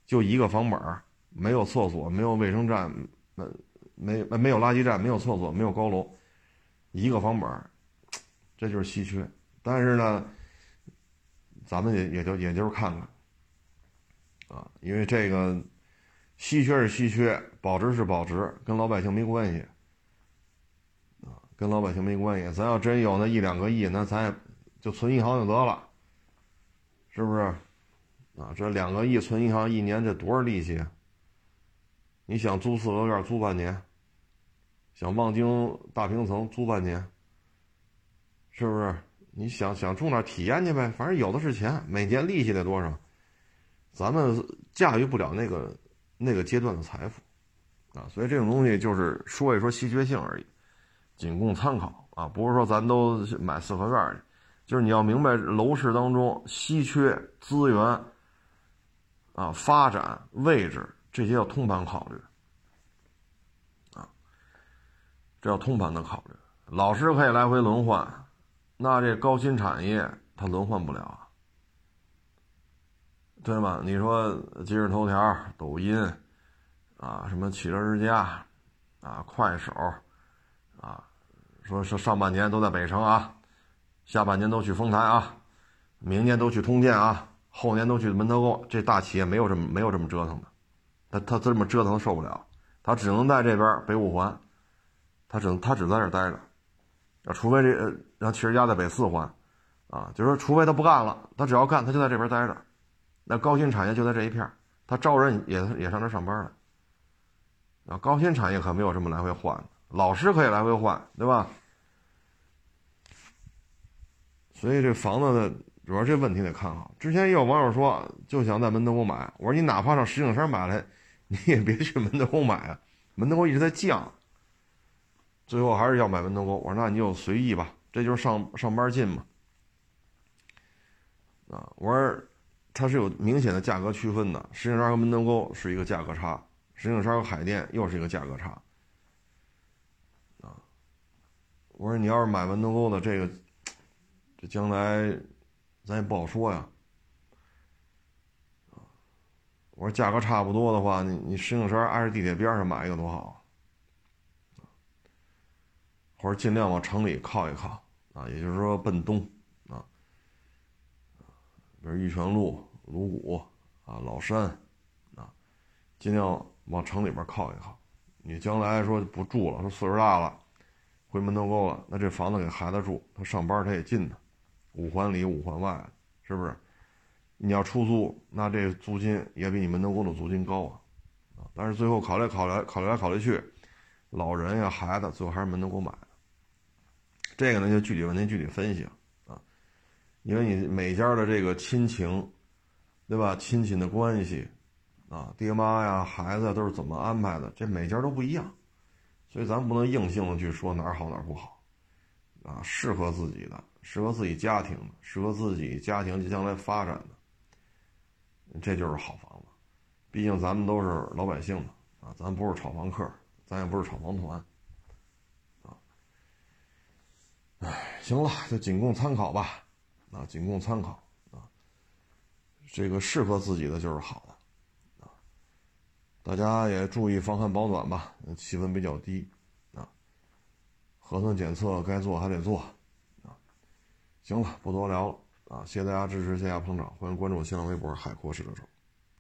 就一个房本儿，没有厕所，没有卫生站，没没没有垃圾站，没有厕所，没有高楼，一个房本儿。这就是稀缺，但是呢，咱们也也就也就是看看，啊，因为这个稀缺是稀缺，保值是保值，跟老百姓没关系，啊，跟老百姓没关系。咱要真有那一两个亿，那咱也就存银行就得了，是不是？啊，这两个亿存银行，一年这多少利息？你想租四合院租半年，想望京大平层租半年。是不是？你想想住那体验去呗，反正有的是钱，每年利息得多少？咱们驾驭不了那个那个阶段的财富啊，所以这种东西就是说一说稀缺性而已，仅供参考啊，不是说咱都买四合院去，就是你要明白楼市当中稀缺资源啊、发展位置这些要通盘考虑啊，这要通盘的考虑，老师可以来回轮换。那这高新产业它轮换不了啊，对吗？你说今日头条、抖音，啊，什么汽车之家，啊，快手，啊，说是上半年都在北城啊，下半年都去丰台啊，明年都去通建啊，后年都去门头沟。这大企业没有这么没有这么折腾的，他他这么折腾受不了，他只能在这边北五环，他只能他只在这待着，啊，除非这让企业家在北四环，啊，就是说除非他不干了，他只要干他就在这边待着，那高新产业就在这一片，他招人也也上这上班了。啊，高新产业可没有这么来回换，老师可以来回换，对吧？所以这房子的主要这问题得看好。之前也有网友说，就想在门头沟买，我说你哪怕上石景山买来，你也别去门头沟买啊，门头沟一直在降。最后还是要买门头沟，我说那你就随意吧，这就是上上班近嘛。啊，我说它是有明显的价格区分的，石景山和门头沟是一个价格差。石景山和海淀又是一个价格差，啊！我说你要是买门头沟的这个，这将来咱也不好说呀，我说价格差不多的话，你你石景山挨着地铁边上买一个多好，或者尽量往城里靠一靠啊，也就是说奔东啊，比如玉泉路、鲁谷啊、老山啊，尽量。往城里边靠一靠，你将来说不住了，说岁数大了，回门头沟了，那这房子给孩子住，他上班他也近呢，五环里五环外，是不是？你要出租，那这租金也比你门头沟的租金高啊，但是最后考虑考虑考虑来考虑去，老人呀孩子最后还是门头沟买的。这个呢就具体问题具体分析啊，因为你每家的这个亲情，对吧？亲戚的关系。啊，爹妈呀，孩子都是怎么安排的？这每家都不一样，所以咱不能硬性的去说哪儿好哪儿不好，啊，适合自己的，适合自己家庭的，适合自己家庭将来发展的，这就是好房子。毕竟咱们都是老百姓嘛，啊，咱不是炒房客，咱也不是炒房团，啊，哎，行了，就仅供参考吧，啊，仅供参考，啊，这个适合自己的就是好的。啊大家也注意防寒保暖吧，气温比较低，啊，核酸检测该做还得做，行了，不多聊了，啊，谢谢大家支持，谢谢捧场，欢迎关注新浪微博海阔试车手。